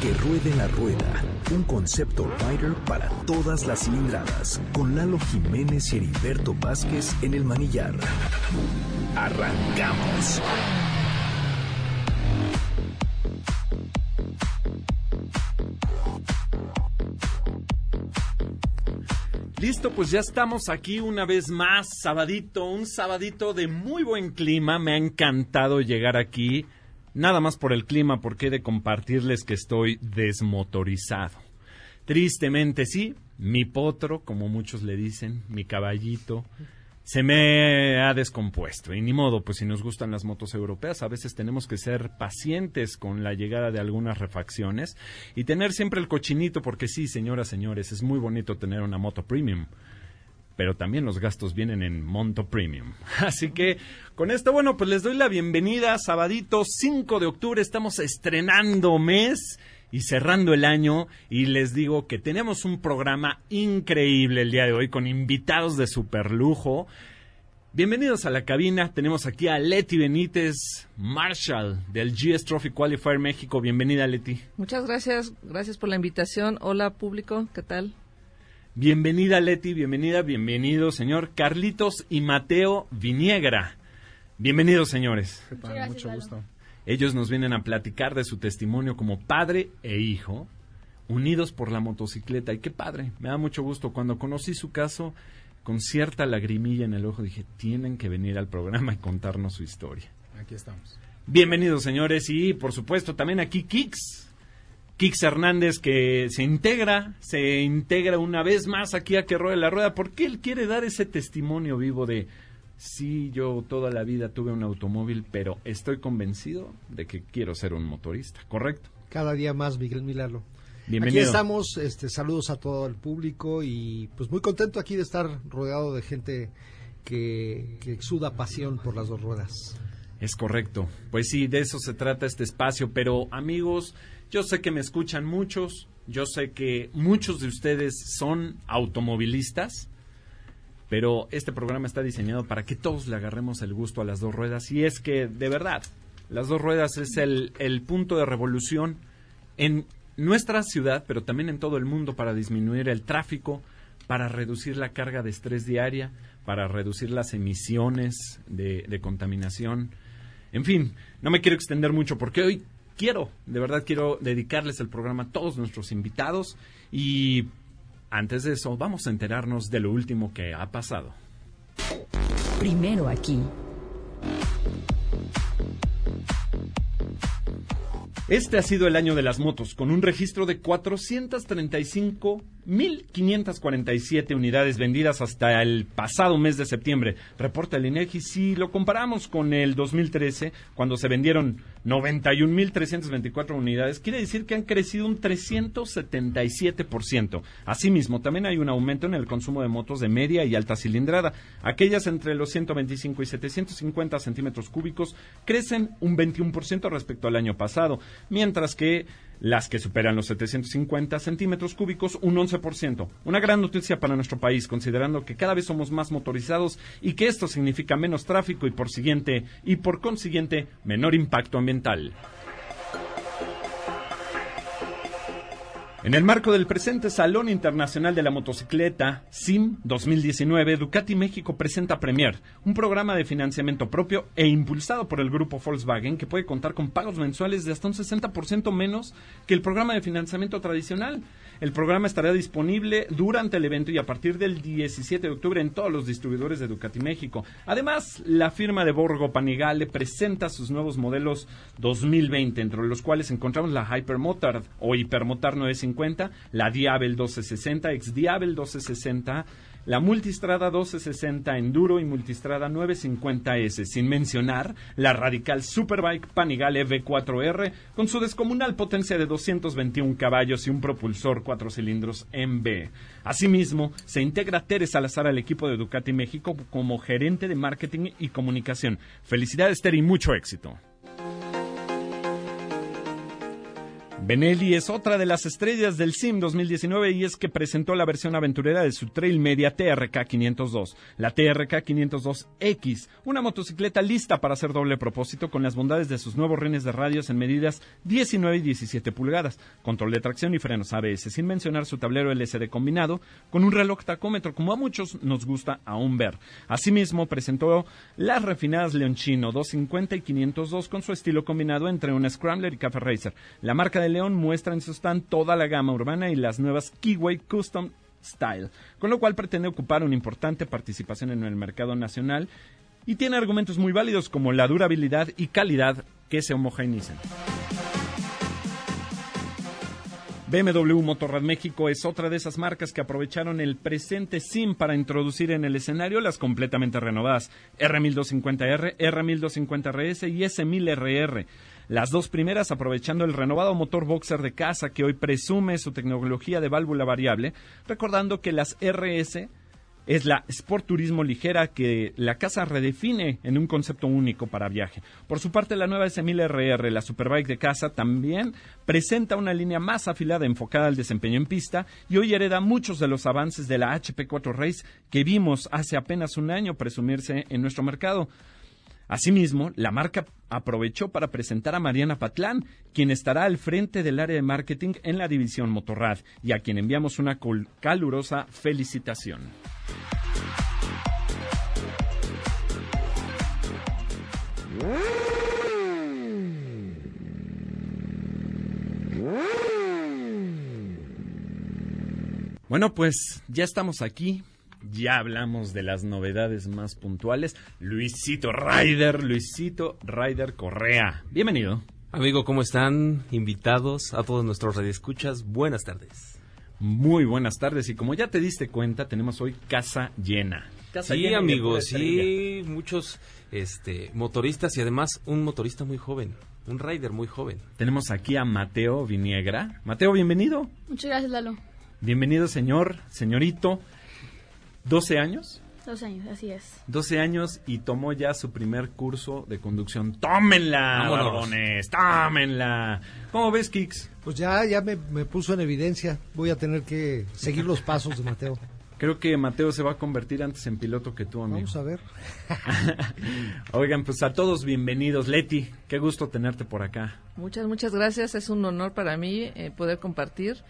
Que ruede la rueda, un concepto rider para todas las cilindradas, con Lalo Jiménez y Heriberto Vázquez en el manillar. Arrancamos. Listo, pues ya estamos aquí una vez más, sabadito, un sabadito de muy buen clima. Me ha encantado llegar aquí, nada más por el clima, porque he de compartirles que estoy desmotorizado. Tristemente, sí, mi potro, como muchos le dicen, mi caballito, se me ha descompuesto. Y ni modo, pues si nos gustan las motos europeas, a veces tenemos que ser pacientes con la llegada de algunas refacciones y tener siempre el cochinito, porque sí, señoras, señores, es muy bonito tener una moto premium. Pero también los gastos vienen en monto premium. Así que con esto, bueno, pues les doy la bienvenida. Sabadito 5 de octubre, estamos estrenando mes y cerrando el año y les digo que tenemos un programa increíble el día de hoy con invitados de super lujo. Bienvenidos a la cabina, tenemos aquí a Leti Benítez, Marshall del GS Trophy Qualifier México. Bienvenida Leti. Muchas gracias, gracias por la invitación. Hola público, ¿qué tal? Bienvenida Leti, bienvenida, bienvenido señor Carlitos y Mateo Viniegra. Bienvenidos señores. Mucho gusto. Ellos nos vienen a platicar de su testimonio como padre e hijo, unidos por la motocicleta. Y qué padre, me da mucho gusto. Cuando conocí su caso, con cierta lagrimilla en el ojo, dije, tienen que venir al programa y contarnos su historia. Aquí estamos. Bienvenidos, señores. Y, por supuesto, también aquí Kix. Kix Hernández que se integra, se integra una vez más aquí a que ruede la rueda, porque él quiere dar ese testimonio vivo de sí, yo toda la vida tuve un automóvil, pero estoy convencido de que quiero ser un motorista, ¿correcto? Cada día más, Miguel Milano. Bienvenido. Aquí estamos, este, saludos a todo el público y pues muy contento aquí de estar rodeado de gente que, que exuda pasión por las dos ruedas. Es correcto. Pues sí, de eso se trata este espacio, pero amigos, yo sé que me escuchan muchos, yo sé que muchos de ustedes son automovilistas, pero este programa está diseñado para que todos le agarremos el gusto a las dos ruedas y es que, de verdad, las dos ruedas es el, el punto de revolución en nuestra ciudad, pero también en todo el mundo para disminuir el tráfico, para reducir la carga de estrés diaria, para reducir las emisiones de, de contaminación. En fin, no me quiero extender mucho porque hoy quiero, de verdad quiero dedicarles el programa a todos nuestros invitados y antes de eso, vamos a enterarnos de lo último que ha pasado. Primero aquí. Este ha sido el año de las motos, con un registro de 435.547 unidades vendidas hasta el pasado mes de septiembre. Reporta el INEGI. Si lo comparamos con el 2013, cuando se vendieron 91.324 unidades, quiere decir que han crecido un 377%. Asimismo, también hay un aumento en el consumo de motos de media y alta cilindrada. Aquellas entre los 125 y 750 centímetros cúbicos crecen un 21% respecto al año pasado mientras que las que superan los 750 centímetros cúbicos, un 11%. Una gran noticia para nuestro país, considerando que cada vez somos más motorizados y que esto significa menos tráfico y por siguiente y por consiguiente menor impacto ambiental. En el marco del presente Salón Internacional de la Motocicleta, SIM 2019, Ducati México presenta Premier, un programa de financiamiento propio e impulsado por el grupo Volkswagen que puede contar con pagos mensuales de hasta un 60% menos que el programa de financiamiento tradicional. El programa estará disponible durante el evento y a partir del 17 de octubre en todos los distribuidores de Ducati México. Además, la firma de Borgo Panigale presenta sus nuevos modelos 2020, entre los cuales encontramos la Hypermotard o Hypermotard 950, la Diabel 1260, ex Diabel 1260, la Multistrada 1260 Enduro y Multistrada 950S, sin mencionar la radical Superbike Panigale V4R con su descomunal potencia de 221 caballos y un propulsor cuatro cilindros MB. Asimismo, se integra Tere Salazar al equipo de Ducati México como gerente de marketing y comunicación. Felicidades, Tere, y mucho éxito. Benelli es otra de las estrellas del SIM 2019 y es que presentó la versión aventurera de su trail media TRK 502, la TRK 502X, una motocicleta lista para hacer doble propósito con las bondades de sus nuevos rines de radios en medidas 19 y 17 pulgadas, control de tracción y frenos ABS, sin mencionar su tablero LCD combinado con un reloj tacómetro como a muchos nos gusta aún ver. Asimismo, presentó las refinadas Leonchino 250 y 502 con su estilo combinado entre un Scrambler y Cafe Racer. La marca de León muestra en su stand toda la gama urbana y las nuevas Keyway Custom Style, con lo cual pretende ocupar una importante participación en el mercado nacional y tiene argumentos muy válidos como la durabilidad y calidad que se homogeneizan. BMW Motorrad México es otra de esas marcas que aprovecharon el presente SIM para introducir en el escenario las completamente renovadas R1250R, R1250RS y S1000RR. Las dos primeras aprovechando el renovado motor boxer de casa que hoy presume su tecnología de válvula variable, recordando que las RS es la Sport Turismo ligera que la casa redefine en un concepto único para viaje. Por su parte, la nueva S1000RR, la Superbike de casa, también presenta una línea más afilada enfocada al desempeño en pista y hoy hereda muchos de los avances de la HP4 Race que vimos hace apenas un año presumirse en nuestro mercado. Asimismo, la marca aprovechó para presentar a Mariana Patlán, quien estará al frente del área de marketing en la división Motorrad, y a quien enviamos una calurosa felicitación. Bueno, pues ya estamos aquí. Ya hablamos de las novedades más puntuales. Luisito Ryder, Luisito Ryder Correa. Bienvenido. Amigo, ¿cómo están? Invitados a todos nuestros radioescuchas. Buenas tardes. Muy buenas tardes. Y como ya te diste cuenta, tenemos hoy casa llena. Casa sí, llena amigos, sí, muchos este, motoristas y además un motorista muy joven, un rider muy joven. Tenemos aquí a Mateo Viniegra. Mateo, bienvenido. Muchas gracias, Lalo. Bienvenido, señor, señorito. 12 años. Dos años, así es. 12 años y tomó ya su primer curso de conducción. ¡Tómenla, barbones! ¡Tómenla! ¿Cómo ves, Kix? Pues ya, ya me, me puso en evidencia. Voy a tener que seguir los pasos de Mateo. Creo que Mateo se va a convertir antes en piloto que tú, amigo. Vamos a ver. Oigan, pues a todos bienvenidos. Leti, qué gusto tenerte por acá. Muchas, muchas gracias. Es un honor para mí eh, poder compartir,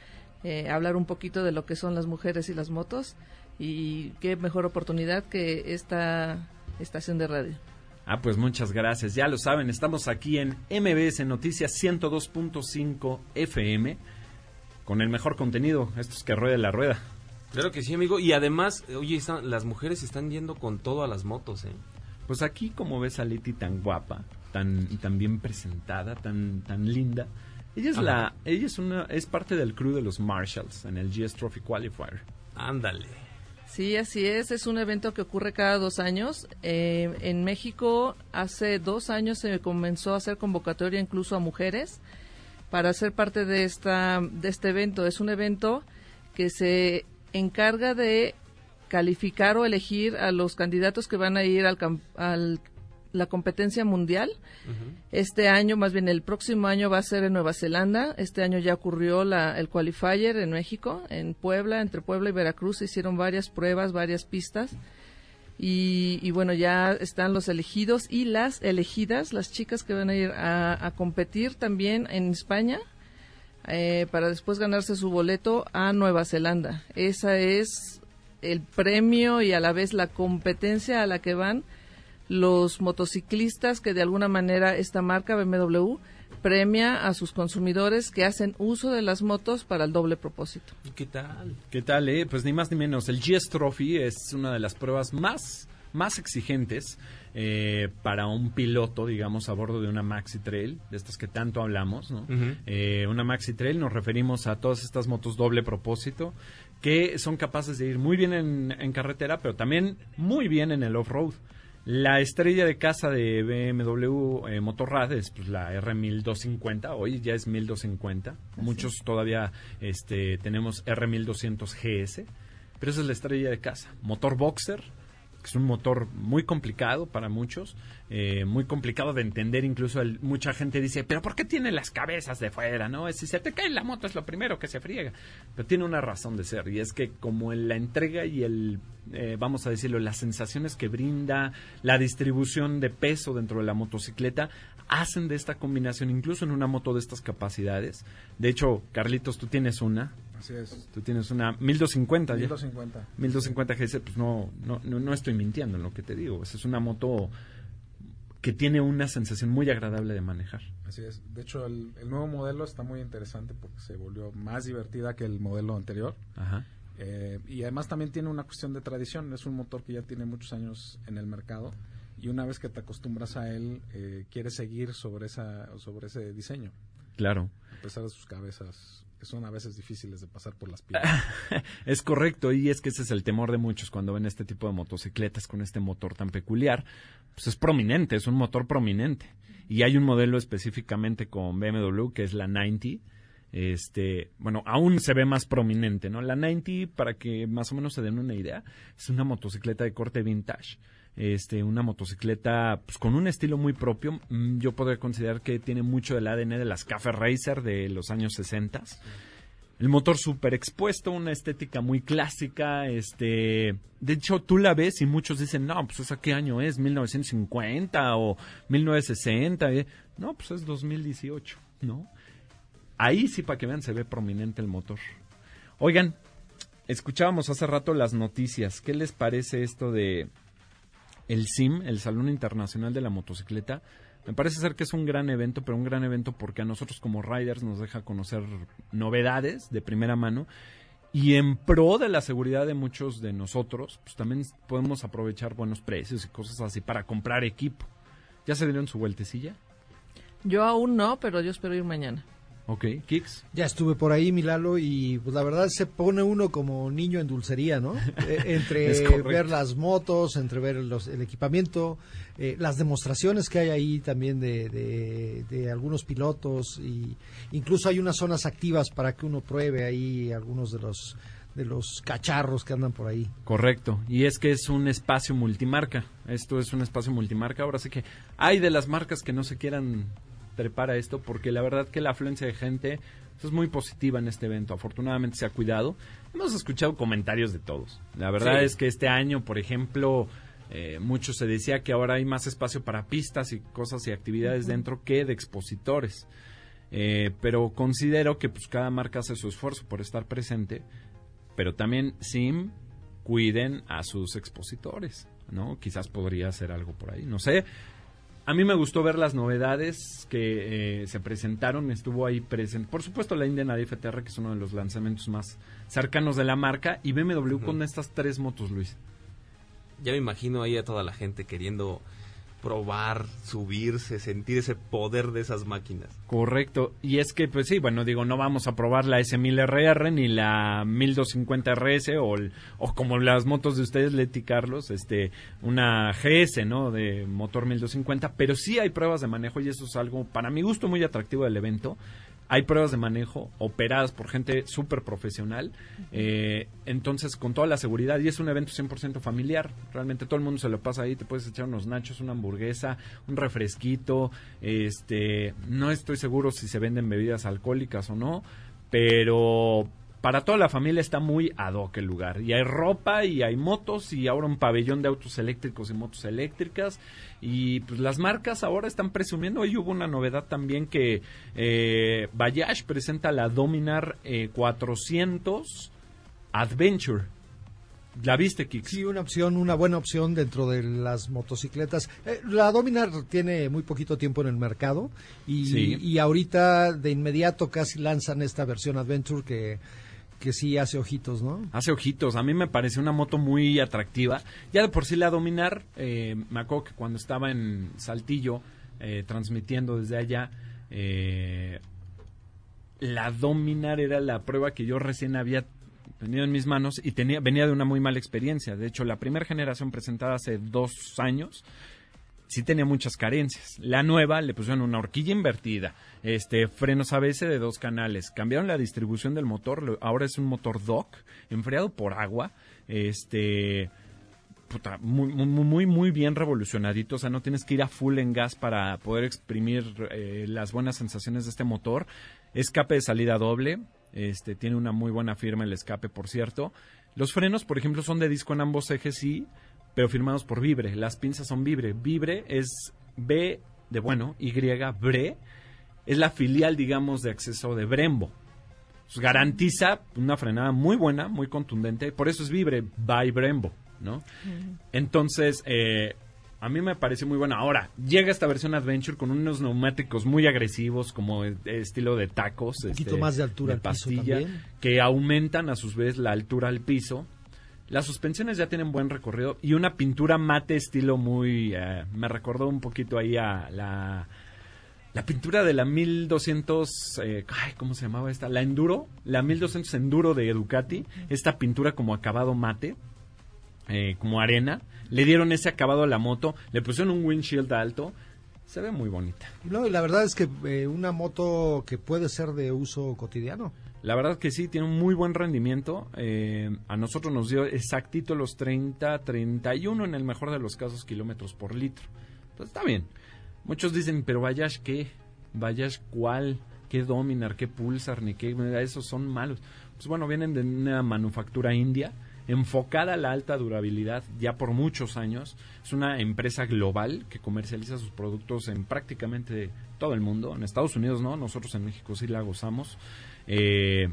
eh, hablar un poquito de lo que son las mujeres y las motos. Y qué mejor oportunidad que esta estación de radio. Ah, pues muchas gracias. Ya lo saben, estamos aquí en MBS Noticias 102.5 FM con el mejor contenido. Esto es que ruede la rueda. Claro que sí, amigo. Y además, oye, están- las mujeres están yendo con todo a las motos, ¿eh? Pues aquí, como ves a Leti tan guapa, tan, tan bien presentada, tan, tan linda, ella es Ajá. la, ella es una, es parte del crew de los Marshalls en el GS Trophy Qualifier. Ándale. Sí, así es. Es un evento que ocurre cada dos años. Eh, en México, hace dos años se comenzó a hacer convocatoria incluso a mujeres para ser parte de esta de este evento. Es un evento que se encarga de calificar o elegir a los candidatos que van a ir al, al- la competencia mundial. Este año, más bien el próximo año va a ser en Nueva Zelanda. Este año ya ocurrió la, el qualifier en México, en Puebla, entre Puebla y Veracruz se hicieron varias pruebas, varias pistas. Y, y bueno, ya están los elegidos y las elegidas, las chicas que van a ir a, a competir también en España eh, para después ganarse su boleto a Nueva Zelanda. Esa es el premio y a la vez la competencia a la que van los motociclistas que de alguna manera esta marca BMW premia a sus consumidores que hacen uso de las motos para el doble propósito. ¿Y qué tal? ¿Qué tal, eh? Pues ni más ni menos. El GS Trophy es una de las pruebas más, más exigentes eh, para un piloto, digamos, a bordo de una Maxi Trail, de estas que tanto hablamos, ¿no? Eh, una Maxi Trail nos referimos a todas estas motos doble propósito que son capaces de ir muy bien en, en carretera, pero también muy bien en el off-road. La estrella de casa de BMW eh, Motorrad es pues, la R1250, hoy ya es 1250. Muchos todavía este, tenemos R1200 GS, pero esa es la estrella de casa. Motor boxer, que es un motor muy complicado para muchos, eh, muy complicado de entender, incluso el- mucha gente dice, pero ¿por qué tiene las cabezas de fuera? ¿no? Si se te cae la moto es lo primero que se friega, pero tiene una razón de ser y es que como en la entrega y el, eh, vamos a decirlo, las sensaciones que brinda, la distribución de peso dentro de la motocicleta, hacen de esta combinación, incluso en una moto de estas capacidades. De hecho, Carlitos, tú tienes una, Así es. tú tienes una 1250 ya. 1250. 1250 GS, pues no, no, no, no estoy mintiendo en lo que te digo. Esa es una moto que tiene una sensación muy agradable de manejar. Así es. De hecho, el, el nuevo modelo está muy interesante porque se volvió más divertida que el modelo anterior. Ajá. Eh, y además también tiene una cuestión de tradición. Es un motor que ya tiene muchos años en el mercado. Y una vez que te acostumbras a él, eh, quieres seguir sobre, esa, sobre ese diseño. Claro. A pesar de sus cabezas, que son a veces difíciles de pasar por las piernas. Es correcto, y es que ese es el temor de muchos cuando ven este tipo de motocicletas con este motor tan peculiar. Pues es prominente, es un motor prominente. Y hay un modelo específicamente con BMW que es la 90. Este, bueno, aún se ve más prominente, ¿no? La 90, para que más o menos se den una idea, es una motocicleta de corte vintage. Este, una motocicleta pues, con un estilo muy propio. Mm, Yo podría considerar que tiene mucho del ADN de las Cafe Racer de los años 60. El motor súper expuesto, una estética muy clásica, este... De hecho, tú la ves y muchos dicen, no, pues ¿esa qué año es? ¿1950 o 1960? eh? No, pues es 2018, ¿no? Ahí sí, para que vean, se ve prominente el motor. Oigan, escuchábamos hace rato las noticias. ¿Qué les parece esto de el SIM, el Salón Internacional de la Motocicleta? Me parece ser que es un gran evento, pero un gran evento porque a nosotros como riders nos deja conocer novedades de primera mano y en pro de la seguridad de muchos de nosotros, pues también podemos aprovechar buenos precios y cosas así para comprar equipo. ¿Ya se dieron su vueltecilla? Yo aún no, pero yo espero ir mañana. Ok, Kicks. Ya estuve por ahí, Milalo, y pues la verdad se pone uno como niño en dulcería, ¿no? Eh, entre ver las motos, entre ver los- el equipamiento, eh, las demostraciones que hay ahí también de, de- de algunos pilotos, y incluso hay unas zonas activas para que uno pruebe ahí algunos de los de los cacharros que andan por ahí. Correcto, y es que es un espacio multimarca. Esto es un espacio multimarca. Ahora sí que hay de las marcas que no se quieran trepar a esto, porque la verdad que la afluencia de gente pues, es muy positiva en este evento. Afortunadamente se ha cuidado. Hemos escuchado comentarios de todos. La verdad Sí. es que este año, por ejemplo, eh, mucho se decía que ahora hay más espacio para pistas y cosas y actividades dentro que de expositores. Eh, pero considero que pues cada marca hace su esfuerzo por estar presente, pero también SIM cuiden a sus expositores, ¿no? Quizás podría hacer algo por ahí, no sé. A mí me gustó ver las novedades que eh, se presentaron, estuvo ahí presente. Por supuesto la Indian FTR, que es uno de los lanzamientos más cercanos de la marca, y BMW con estas tres motos, Luis. Ya me imagino ahí a toda la gente queriendo probar, subirse, sentir ese poder de esas máquinas. Correcto. Y es que, pues sí, bueno, digo, no vamos a probar la S1000RR ni la 1250RS o, el- o como las motos de ustedes, Leti Carlos, este, una GS, ¿no? De motor 1250, pero sí hay pruebas de manejo y eso es algo, para mi gusto, muy atractivo del evento. Hay pruebas de manejo operadas por gente súper profesional, eh, entonces con toda la seguridad, y es un evento 100% familiar, realmente todo el mundo se lo pasa ahí, te puedes echar unos nachos, una hamburguesa, un refresquito, este, no estoy seguro si se venden bebidas alcohólicas o no, pero para toda la familia está muy ad hoc el lugar. Y hay ropa y hay motos y ahora un pabellón de autos eléctricos y motos eléctricas. Y pues las marcas ahora están presumiendo. Hoy hubo una novedad también que eh, Bayash presenta la Dominar eh, 400 Adventure. ¿La viste, Kix? Sí, una opción, una buena opción dentro de las motocicletas. Eh, la Dominar tiene muy poquito tiempo en el mercado y, Sí. y ahorita de inmediato casi lanzan esta versión Adventure que, que sí hace ojitos, ¿no? Hace ojitos. A mí me pareció una moto muy atractiva. Ya de por sí la Dominar, eh, me acuerdo que cuando estaba en Saltillo, eh, transmitiendo desde allá, eh, la Dominar era la prueba que yo recién había tenido en mis manos y tenía, venía de una muy mala experiencia. De hecho, la primera generación presentada hace dos años sí tenía muchas carencias. La nueva le pusieron una horquilla invertida, este frenos ABS de dos canales, cambiaron la distribución del motor, ahora es un motor DOC enfriado por agua, este puta, muy, muy, bien revolucionadito. O sea, no tienes que ir a full en gas para poder exprimir eh, las buenas sensaciones de este motor. Escape de salida doble. Este, tiene una muy buena firma el escape, por cierto. Los frenos, por ejemplo, son de disco en ambos ejes, sí, pero firmados por Vibre. Las pinzas son Vibre. Vibre es B de bueno, Y, Bre. Es la filial, digamos, de acceso de Brembo. Pues, garantiza una frenada muy buena, muy contundente. Por eso es Vibre by Brembo, ¿no? Entonces, eh, a mí me parece muy buena. Ahora, llega esta versión Adventure con unos neumáticos muy agresivos, como eh, estilo de tacos. Un poquito este, más de altura de al piso pastilla, también. que aumentan a su vez la altura al piso. Las suspensiones ya tienen buen recorrido y una pintura mate estilo muy... eh, me recordó un poquito ahí a la... La pintura de la 1200, eh, ay, ¿cómo se llamaba esta? La Enduro, la 1200 Enduro de Ducati, esta pintura como acabado mate, eh, como arena, le dieron ese acabado a la moto, le pusieron un windshield alto, se ve muy bonita. No, y la verdad es que eh, una moto que puede ser de uso cotidiano. La verdad que sí, tiene un muy buen rendimiento. eh, a nosotros nos dio exactito los 30, 31 en el mejor de los casos kilómetros por litro. Entonces está bien. Muchos dicen, pero Bayash qué? Bayash cuál? ¿Qué Dominar? ¿Qué Pulsar? Ni qué? Esos son malos. Pues bueno, vienen de una manufactura india enfocada a la alta durabilidad ya por muchos años. Es una empresa global que comercializa sus productos en prácticamente todo el mundo. En Estados Unidos no, nosotros en México sí la gozamos. Eh,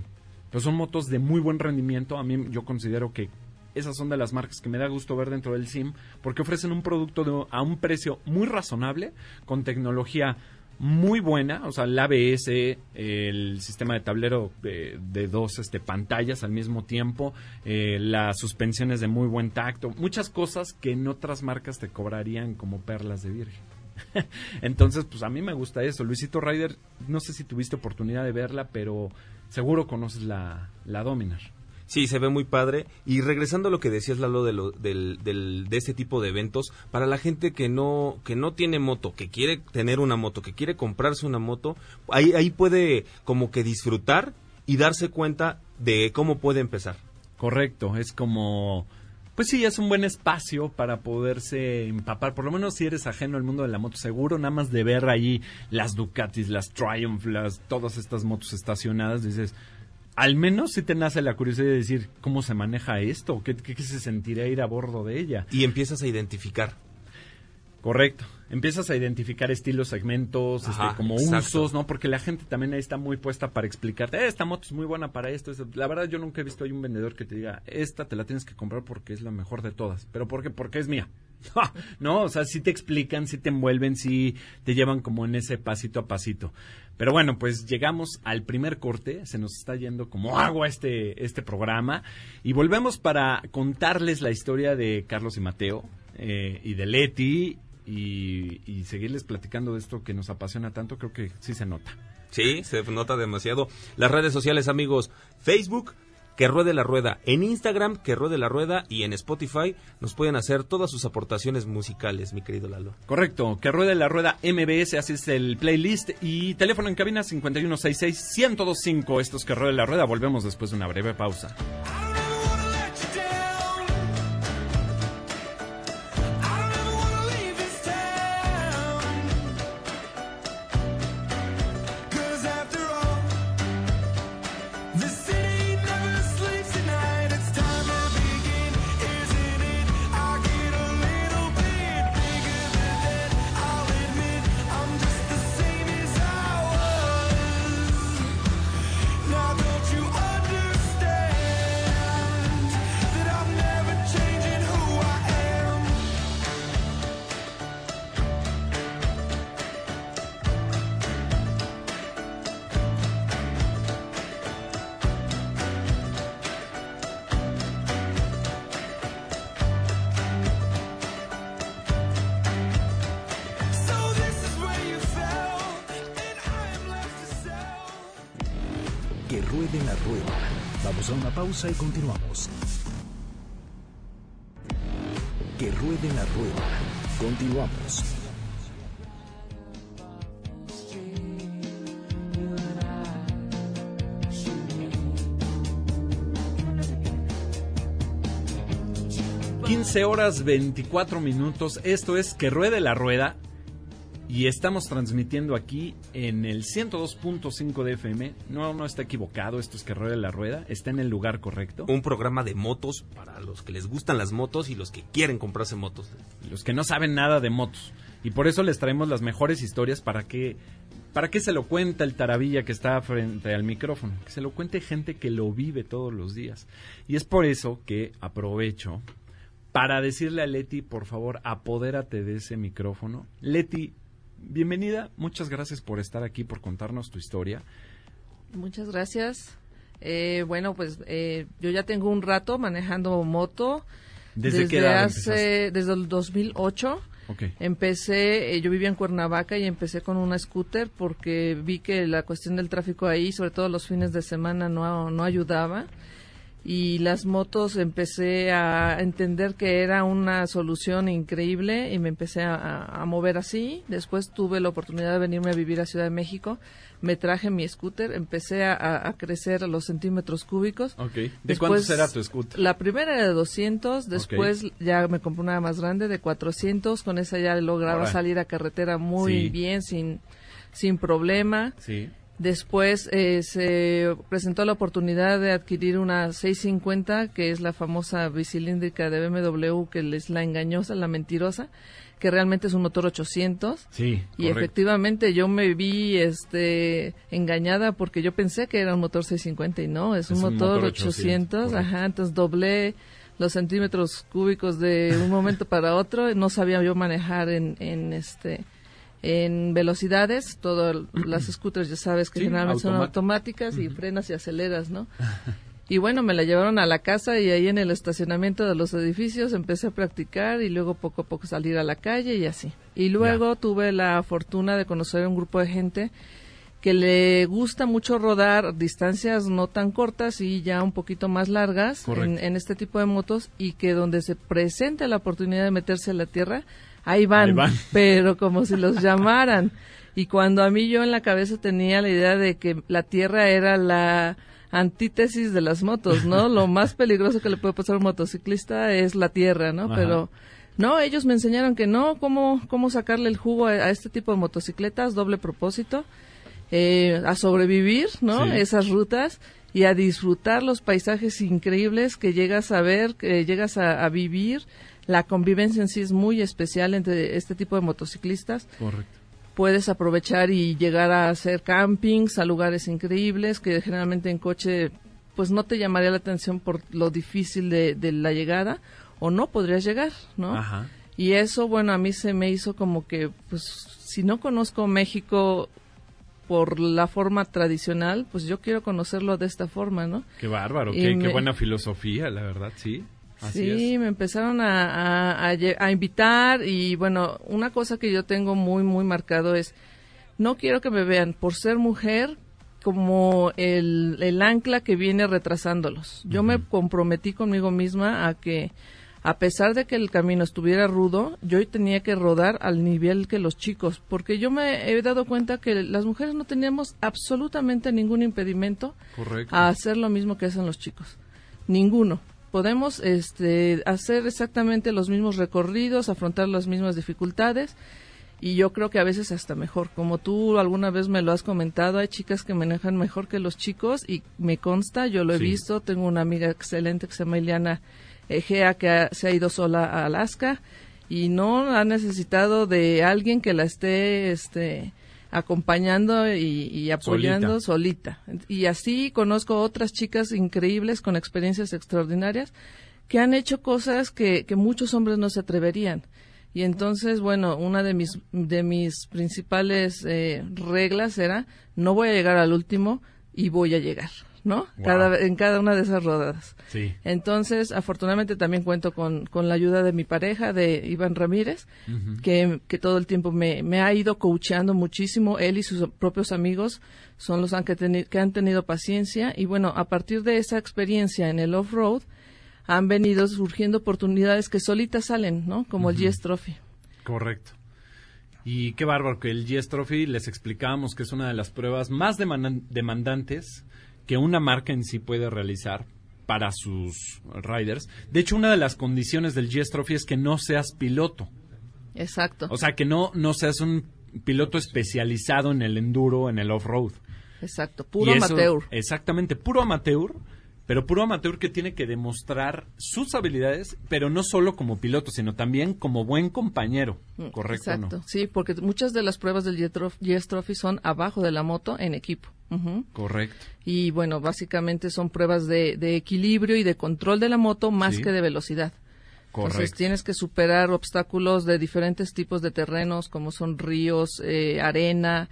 pues son motos de muy buen rendimiento. A mí yo considero que esas son de las marcas que me da gusto ver dentro del SIM porque ofrecen un producto de- a un precio muy razonable con tecnología muy buena, o sea, el ABS, el sistema de tablero de, de dos este, pantallas al mismo tiempo, eh, las suspensiones de muy buen tacto, muchas cosas que en otras marcas te cobrarían como perlas de virgen. Entonces, pues a mí me gusta eso. Luisito Ryder, no sé si tuviste oportunidad de verla, pero seguro conoces la, la Dominar. Sí, se ve muy padre. Y regresando a lo que decías, Lalo, de, lo, del, del, de este tipo de eventos, para la gente que no, que no tiene moto, que quiere tener una moto, que quiere comprarse una moto, ahí, ahí puede como que disfrutar y darse cuenta de cómo puede empezar. Correcto, es como... Pues sí, es un buen espacio para poderse empapar, por lo menos si eres ajeno al mundo de la moto, seguro, nada más de ver ahí las Ducatis, las Triumph, las, todas estas motos estacionadas, dices, al menos si te nace la curiosidad de decir, ¿cómo se maneja esto? ¿Qué, qué, qué se sentiría ir a bordo de ella? Y empiezas a identificar. Correcto. Empiezas a identificar estilos, segmentos, Ajá, este, como exacto. usos, ¿no? Porque la gente también ahí está muy puesta para explicarte, "Eh, esta moto es muy buena para esto. esto". La verdad, yo nunca he visto ahí un vendedor que te diga, esta te la tienes que comprar porque es la mejor de todas. ¿Pero por qué? Porque es mía. no, o sea, sí te explican, sí te envuelven, sí te llevan como en ese pasito a pasito. Pero bueno, pues llegamos al primer corte, se nos está yendo como agua este, este programa y volvemos para contarles la historia de Carlos y Mateo eh, y de Leti y, y seguirles platicando de esto que nos apasiona tanto, creo que sí se nota. Sí, se nota demasiado. Las redes sociales, amigos, Facebook, que ruede la rueda, en Instagram, que ruede la rueda y en Spotify nos pueden hacer todas sus aportaciones musicales, mi querido Lalo. Correcto, que ruede la rueda MBS, así es el playlist y teléfono en cabina 5166-1025. Esto es que ruede la rueda, volvemos después de una breve pausa. Pausa y continuamos. Que ruede la rueda. Continuamos. 15 horas 24 minutos. Esto es Que Ruede la Rueda. Y estamos transmitiendo aquí en el 102.5 de FM. No, no está equivocado. Esto es Que Ruede la Rueda. Está en el lugar correcto. Un programa de motos para los que les gustan las motos y los que quieren comprarse motos. Los que no saben nada de motos. Y por eso les traemos las mejores historias para que ¿Para qué se lo cuenta el taravilla que está frente al micrófono? Que se lo cuente gente que lo vive todos los días. Y es por eso que aprovecho para decirle a Leti, por favor, apodérate de ese micrófono. Leti, bienvenida. Muchas gracias por estar aquí, por contarnos tu historia. Muchas gracias. Eh, bueno, pues eh, yo ya tengo un rato manejando moto. ¿Desde, qué edad hace, Desde el 2008. Empecé, eh, yo vivía en Cuernavaca y empecé con una scooter porque vi que la cuestión del tráfico ahí, sobre todo los fines de semana, no, no ayudaba. Y las motos empecé a entender que era una solución increíble y me empecé a, a mover así. Después tuve la oportunidad de venirme a vivir a Ciudad de México me traje mi scooter, empecé a, crecer a los centímetros cúbicos. ¿De cuánto será tu scooter? La primera era de 200, después ya me compré una más grande de 400, con esa ya lograba salir a carretera muy bien, sin, sin problema. Sí. Después eh, se presentó la oportunidad de adquirir una 650, que es la famosa bicilíndrica de BMW, que es la engañosa, la mentirosa que realmente es un motor 800. Sí. Y efectivamente yo me vi este engañada porque yo pensé que era un motor 650 y no, es, un, motor, 800. ajá, entonces doblé los centímetros cúbicos de un momento para otro, no sabía yo manejar en, en este en velocidades, todas las scooters ya sabes que generalmente son automáticas y frenas y aceleras, ¿no? Y bueno, me la llevaron a la casa y ahí en el estacionamiento de los edificios empecé a practicar y luego poco a poco salir a la calle y así. Y luego tuve la fortuna de conocer un grupo de gente que le gusta mucho rodar distancias no tan cortas y ya un poquito más largas en, este tipo de motos y que donde se presente la oportunidad de meterse a la tierra, ahí van, ahí van. pero como si los llamaran. Y cuando a mí yo en la cabeza tenía la idea de que la tierra era la antítesis de las motos, ¿no? Lo más peligroso que le puede pasar a un motociclista es la tierra, ¿no? Pero no, ellos me enseñaron que no, cómo, cómo sacarle el jugo a, este tipo de motocicletas, doble propósito, eh, a sobrevivir, ¿no? Esas rutas y a disfrutar los paisajes increíbles que llegas a ver, que llegas a, a vivir. La convivencia en sí es muy especial entre este tipo de motociclistas. Correcto puedes aprovechar y llegar a hacer campings a lugares increíbles que generalmente en coche pues no te llamaría la atención por lo difícil de, la llegada o no podrías llegar, ¿no? Y eso, bueno, a mí se me hizo como que, pues, si no conozco México por la forma tradicional, pues yo quiero conocerlo de esta forma, ¿no? Qué bárbaro, qué, qué, buena filosofía, la verdad, sí sí, me empezaron a, a, invitar y bueno, una cosa que yo tengo muy, muy marcado es, no quiero que me vean por ser mujer como el, el ancla que viene retrasándolos. Yo me comprometí conmigo misma a que, a pesar de que el camino estuviera rudo, yo tenía que rodar al nivel que los chicos, porque yo me he dado cuenta que las mujeres no teníamos absolutamente ningún impedimento a hacer lo mismo que hacen los chicos. Ninguno podemos este, hacer exactamente los mismos recorridos, afrontar las mismas dificultades y yo creo que a veces hasta mejor. Como tú alguna vez me lo has comentado, hay chicas que manejan mejor que los chicos y me consta, yo lo he visto, tengo una amiga excelente que se llama Iliana Egea que se ha ido sola a Alaska y no ha necesitado de alguien que la esté este acompañando y, apoyando solita. Y así conozco otras chicas increíbles con experiencias extraordinarias que han hecho cosas que, que muchos hombres no se atreverían. Y entonces, bueno, una de mis, de mis principales eh, reglas era, no voy a llegar al último y voy a llegar. ¿No? Cada, en cada una de esas rodadas. Sí. Entonces, afortunadamente también cuento con, con la ayuda de mi pareja, de Iván Ramírez, que, que, todo el tiempo me, me, ha ido coacheando muchísimo. Él y sus propios amigos son los que, que han tenido paciencia. Y bueno, a partir de esa experiencia en el off-road, han venido surgiendo oportunidades que solitas salen, ¿no? Como el GS Trophy. Correcto. Y qué bárbaro que el GS Trophy les explicábamos que es una de las pruebas más demandantes que una marca en sí puede realizar para sus riders. De hecho, una de las condiciones del GS Trophy es que no seas piloto. Exacto. O sea, que no, no seas un piloto especializado en el enduro, en el off-road. Exacto, puro eso- amateur. Exactamente, puro amateur, pero puro amateur que tiene que demostrar sus habilidades, pero no solo como piloto, sino también como buen compañero. Mm, ¿Correcto Exacto, no? sí, porque muchas de las pruebas del GS Trophy son abajo de la moto en equipo. Correcto. Y bueno, básicamente son pruebas de, de equilibrio y de control de la moto más Sí. que de velocidad. Entonces Correcto. tienes que superar obstáculos de diferentes tipos de terrenos, como son ríos, eh, arena,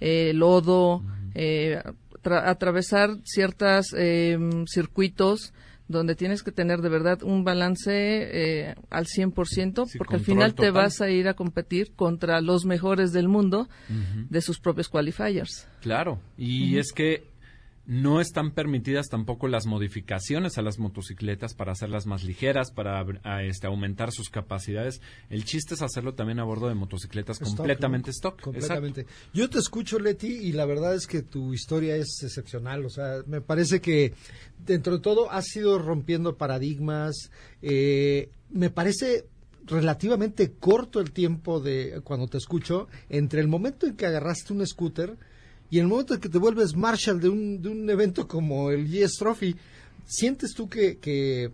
eh, lodo, eh, tra- atravesar ciertos circuitos donde tienes que tener de verdad un balance eh, al 100%, Sí, porque al final te vas a ir a competir contra los mejores del mundo de sus propios qualifiers. Claro, y es que no están permitidas tampoco las modificaciones a las motocicletas para hacerlas más ligeras, para a, este, aumentar sus capacidades. El chiste es hacerlo también a bordo de motocicletas Stock, completamente stock. Completamente. Yo te escucho, Leti, y la verdad es que tu historia es excepcional. O sea, me parece que dentro de todo has ido rompiendo paradigmas. Eh, me parece relativamente corto el tiempo de cuando te escucho entre el momento en que agarraste un scooter y el momento en que te vuelves marshal de un, de un evento como el GS Trophy. ¿Sientes tú que, que,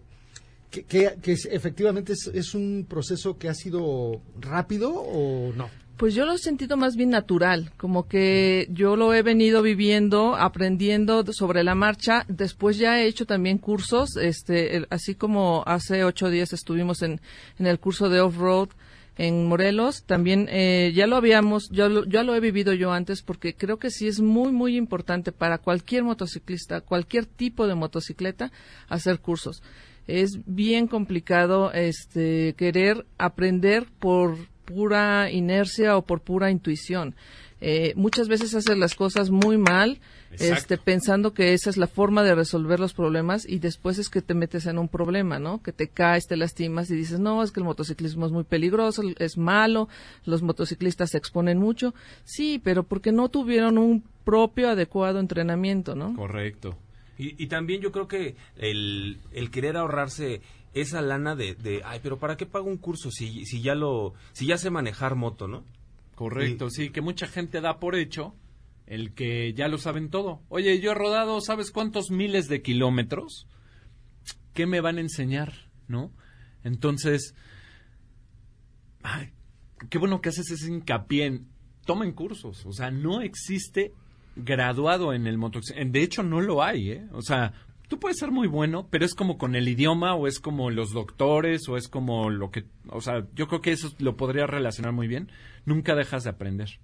que, que- efectivamente es, es un proceso que ha sido rápido o no? Pues yo lo he sentido más bien natural, como que yo lo he venido viviendo, aprendiendo sobre la marcha. Después ya he hecho también cursos, este, el- así como hace ocho días estuvimos en, en el curso de off-road en Morelos. También eh, ya lo habíamos, ya lo, ya lo he vivido yo antes porque creo que sí es muy, muy importante para cualquier motociclista, cualquier tipo de motocicleta, hacer cursos. Es bien complicado este, querer aprender por pura inercia o por pura intuición. Eh, muchas veces haces las cosas muy mal, Exacto. este, pensando que esa es la forma de resolver los problemas y después es que te metes en un problema, ¿no? Que te caes, te lastimas y dices, no, es que el motociclismo es muy peligroso, es malo, los motociclistas se exponen mucho. Sí, pero porque no tuvieron un propio adecuado entrenamiento, ¿no? Correcto. Y, y también yo creo que el, el querer ahorrarse esa lana de, de, ay, pero ¿para qué pago un curso si, si ya lo, si ya sé manejar moto, no? Correcto, sí, que mucha gente da por hecho el que ya lo saben todo. Oye, yo he rodado, ¿sabes cuántos miles de kilómetros? ¿Qué me van a enseñar? ¿No? Entonces, ay, qué bueno que haces ese hincapié en, tomen cursos, o sea, no existe graduado en el motociclismo, de hecho no lo hay, ¿eh? O sea, tú puedes ser muy bueno, pero es como con el idioma o es como los doctores o es como lo que, o sea, yo creo que eso lo podría relacionar muy bien, nunca dejas de aprender.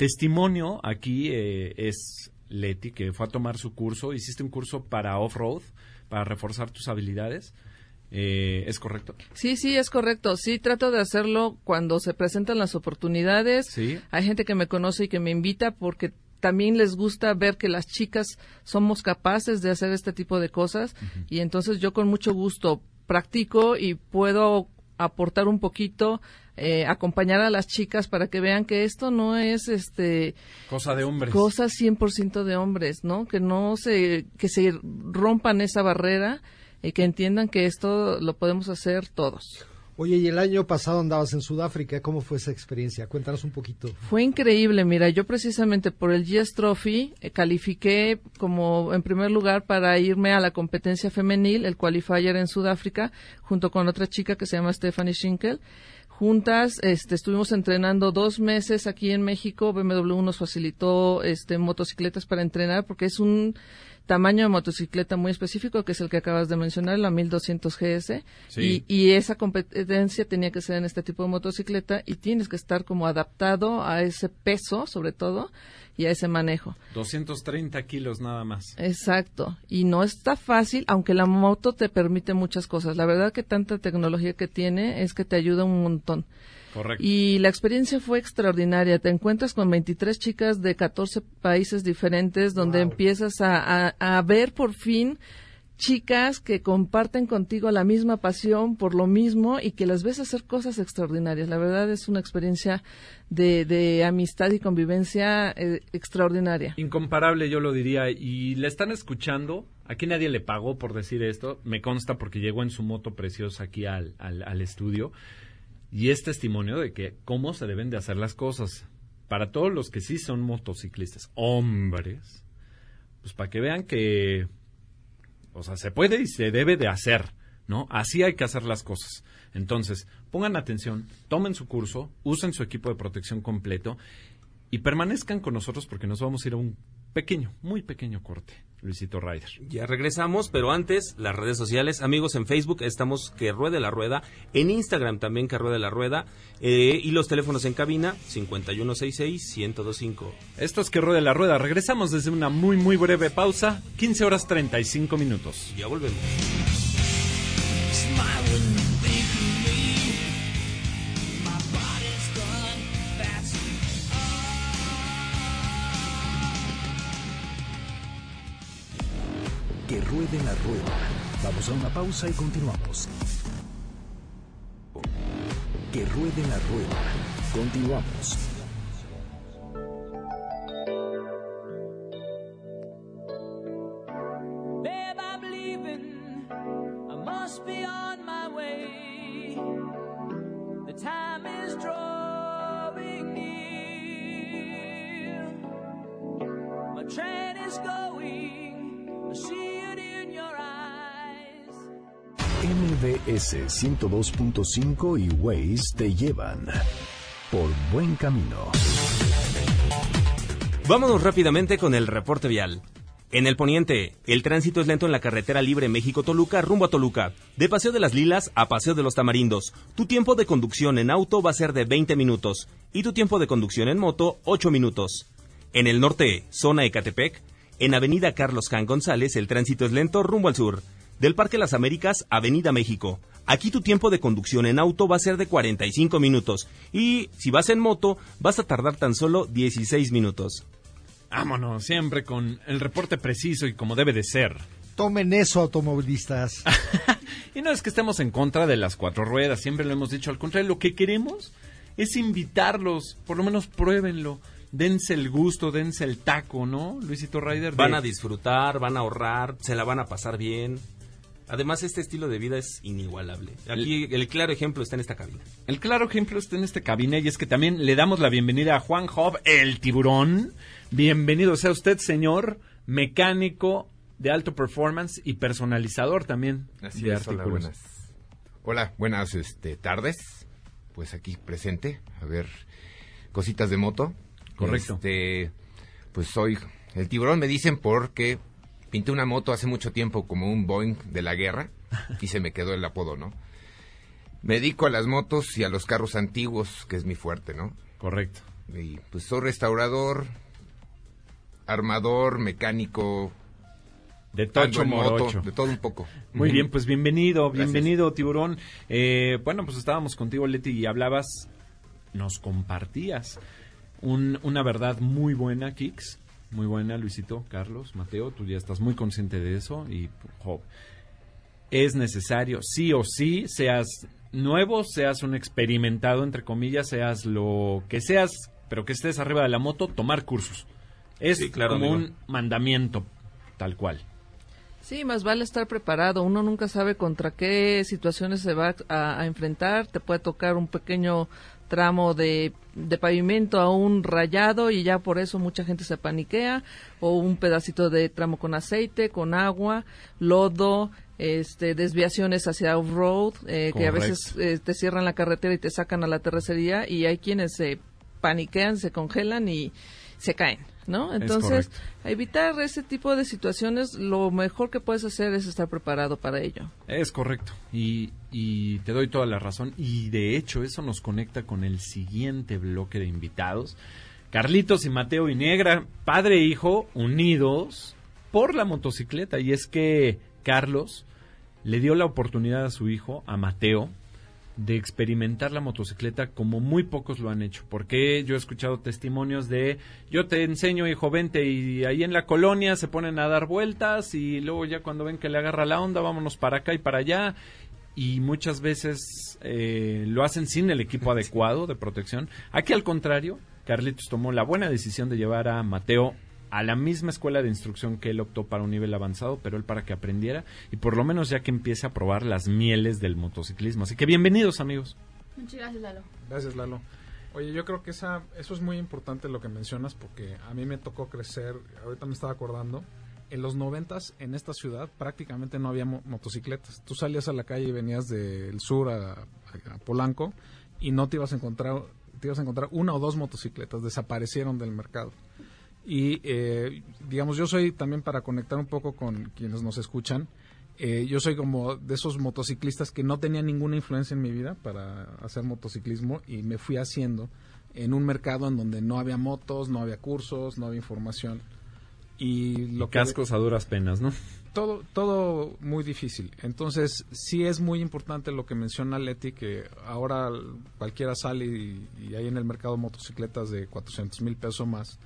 Testimonio aquí eh, es Leti, que fue a tomar su curso, hiciste un curso para off-road, para reforzar tus habilidades, eh, ¿es correcto? Sí, sí, es correcto. Sí, trato de hacerlo cuando se presentan las oportunidades. Sí. Hay gente que me conoce y que me invita porque también les gusta ver que las chicas somos capaces de hacer este tipo de cosas y entonces yo con mucho gusto practico y puedo aportar un poquito, eh, acompañar a las chicas para que vean que esto no es este Cosa de hombres. cosas 100% de hombres, ¿no? Que no se que se rompan esa barrera y que entiendan que esto lo podemos hacer todos. Oye, y el año pasado andabas en Sudáfrica, ¿cómo fue esa experiencia? Cuéntanos un poquito. Fue increíble, mira, yo precisamente por el GS Trophy eh, califiqué como en primer lugar para irme a la competencia femenil, el qualifier en Sudáfrica, junto con otra chica que se llama Stephanie Schinkel. Juntas este, estuvimos entrenando dos meses aquí en México. BMW nos facilitó este, motocicletas para entrenar porque es un tamaño de motocicleta muy específico, que es el que acabas de mencionar, la 1200 GS. Sí. Y, y esa competencia tenía que ser en este tipo de motocicleta y tienes que estar como adaptado a ese peso, sobre todo, y a ese manejo. 230 kilos nada más. Exacto. Y no está fácil, aunque la moto te permite muchas cosas. La verdad que tanta tecnología que tiene es que te ayuda un montón. Correcto. Y la experiencia fue extraordinaria. Te encuentras con 23 chicas de 14 países diferentes donde Wow. empiezas a, a- a ver por fin chicas que comparten contigo la misma pasión por lo mismo y que las ves hacer cosas extraordinarias. La verdad es una experiencia de, de amistad y convivencia eh, extraordinaria. Incomparable, yo lo diría. Y le están escuchando. Aquí nadie le pagó por decir esto. Me consta porque llegó en su moto preciosa aquí al, al, al estudio. Y es testimonio de que cómo se deben de hacer las cosas. Para todos los que sí son motociclistas, hombres, pues para que vean que, o sea, se puede y se debe de hacer, ¿no? Así hay que hacer las cosas. Entonces, pongan atención, tomen su curso, usen su equipo de protección completo y permanezcan con nosotros porque nos vamos a ir a un pequeño, muy pequeño corte. Luisito Ryder. Ya regresamos, pero antes las redes sociales, amigos en Facebook estamos que ruede la rueda, en Instagram también que ruede la rueda eh, y los teléfonos en cabina 5166-1025. Esto es que ruede la rueda. Regresamos desde una muy muy breve pausa, 15 horas 35 minutos. Ya volvemos. Vamos a una pausa y continuamos. Que ruede la rueda. Continuamos. MBS 102.5 y Waze te llevan por buen camino. Vámonos rápidamente con el reporte vial. En el poniente, el tránsito es lento en la carretera libre México-Toluca rumbo a Toluca. De Paseo de las Lilas a Paseo de los Tamarindos. Tu tiempo de conducción en auto va a ser de 20 minutos y tu tiempo de conducción en moto 8 minutos. En el norte, zona Ecatepec, en Avenida Carlos Jan González el tránsito es lento rumbo al sur. Del Parque Las Américas, Avenida México. Aquí tu tiempo de conducción en auto va a ser de 45 minutos y si vas en moto vas a tardar tan solo 16 minutos. Vámonos, siempre con el reporte preciso y como debe de ser. Tomen eso, automovilistas. Y no es que estemos en contra de las cuatro ruedas, siempre lo hemos dicho. Al contrario, lo que queremos es invitarlos, por lo menos pruébenlo. Dense el gusto, dense el taco, ¿no? Luisito Ryder. Van a disfrutar, van a ahorrar, se la van a pasar bien. Además, este estilo de vida es inigualable. Aquí el claro ejemplo está en esta cabina. El claro ejemplo está en este cabine y es que también le damos la bienvenida a Juan Job, el tiburón. Bienvenido sea usted, señor mecánico de alto performance y personalizador también Así de es, hola, buenas. Hola, buenas este, tardes. Pues aquí presente, a ver, cositas de moto. Correcto. Este, pues soy el tiburón, me dicen porque pinté una moto hace mucho tiempo como un Boeing de la guerra y se me quedó el apodo, ¿no? Me dedico a las motos y a los carros antiguos, que es mi fuerte, ¿no? Correcto. Y pues soy restaurador, armador, mecánico, De Tocho moto, de todo un poco. Muy bien, pues bienvenido, Gracias. bienvenido, tiburón. Eh, bueno, pues estábamos contigo, Leti, y hablabas, nos compartías un- una verdad muy buena, Kix. Muy buena, Luisito, Carlos, Mateo, tú ya estás muy consciente de eso y Job. Es necesario, sí o sí, seas nuevo, seas un experimentado, entre comillas, seas lo que seas, pero que estés arriba de la moto, tomar cursos. Es Sí, claro, como amigo. un mandamiento, tal cual. Sí, más vale estar preparado. Uno nunca sabe contra qué situaciones se va a, a enfrentar. Te puede tocar un pequeño tramo de, de pavimento a un rayado y ya por eso mucha gente se paniquea. O un pedacito de tramo con aceite, con agua, lodo, este, desviaciones hacia off-road, eh, que a veces eh, te cierran la carretera y te sacan a la terracería y hay quienes se paniquean, se congelan y se caen, ¿no? Entonces, evitar ese tipo de situaciones, lo mejor que puedes hacer es estar preparado para ello. Es correcto. Y, y te doy toda la razón. Y de hecho, eso nos conecta con el siguiente bloque de invitados. Carlitos y Mateo y Negra, padre e hijo, unidos por la motocicleta. Y es que Carlos le dio la oportunidad a su hijo, a Mateo, de experimentar la motocicleta como muy pocos lo han hecho. Porque yo he escuchado testimonios de yo te enseño, hijo, vente y ahí en la colonia se ponen a dar vueltas y luego ya cuando ven que le agarra la onda, vámonos para acá y para allá. Y muchas veces eh, lo hacen sin el equipo adecuado de protección. Aquí al contrario, Carlitos tomó la buena decisión de llevar a Mateo a la misma escuela de instrucción que él optó para un nivel avanzado, pero él para que aprendiera y por lo menos ya que empiece a probar las mieles del motociclismo. Así que bienvenidos amigos. Muchas gracias, Lalo. Gracias, Lalo. Oye, yo creo que esa, eso es muy importante lo que mencionas porque a mí me tocó crecer, ahorita me estaba acordando, en los noventas en esta ciudad prácticamente no había mo- motocicletas. Tú salías a la calle y venías del sur a, a- a Polanco y no te ibas a encontrar, te ibas a encontrar una o dos motocicletas, desaparecieron del mercado. Y eh, digamos, yo soy también para conectar un poco con quienes nos escuchan, eh, yo soy como de esos motociclistas que no tenía ninguna influencia en mi vida para hacer motociclismo y me fui haciendo en un mercado en donde no había motos, no había cursos, no había información. Y lo que Cascos a duras penas, ¿no? todo, todo muy difícil. Entonces, sí es muy importante lo que menciona Leti, que ahora cualquiera sale y, y hay en el mercado motocicletas de 400 mil pesos más,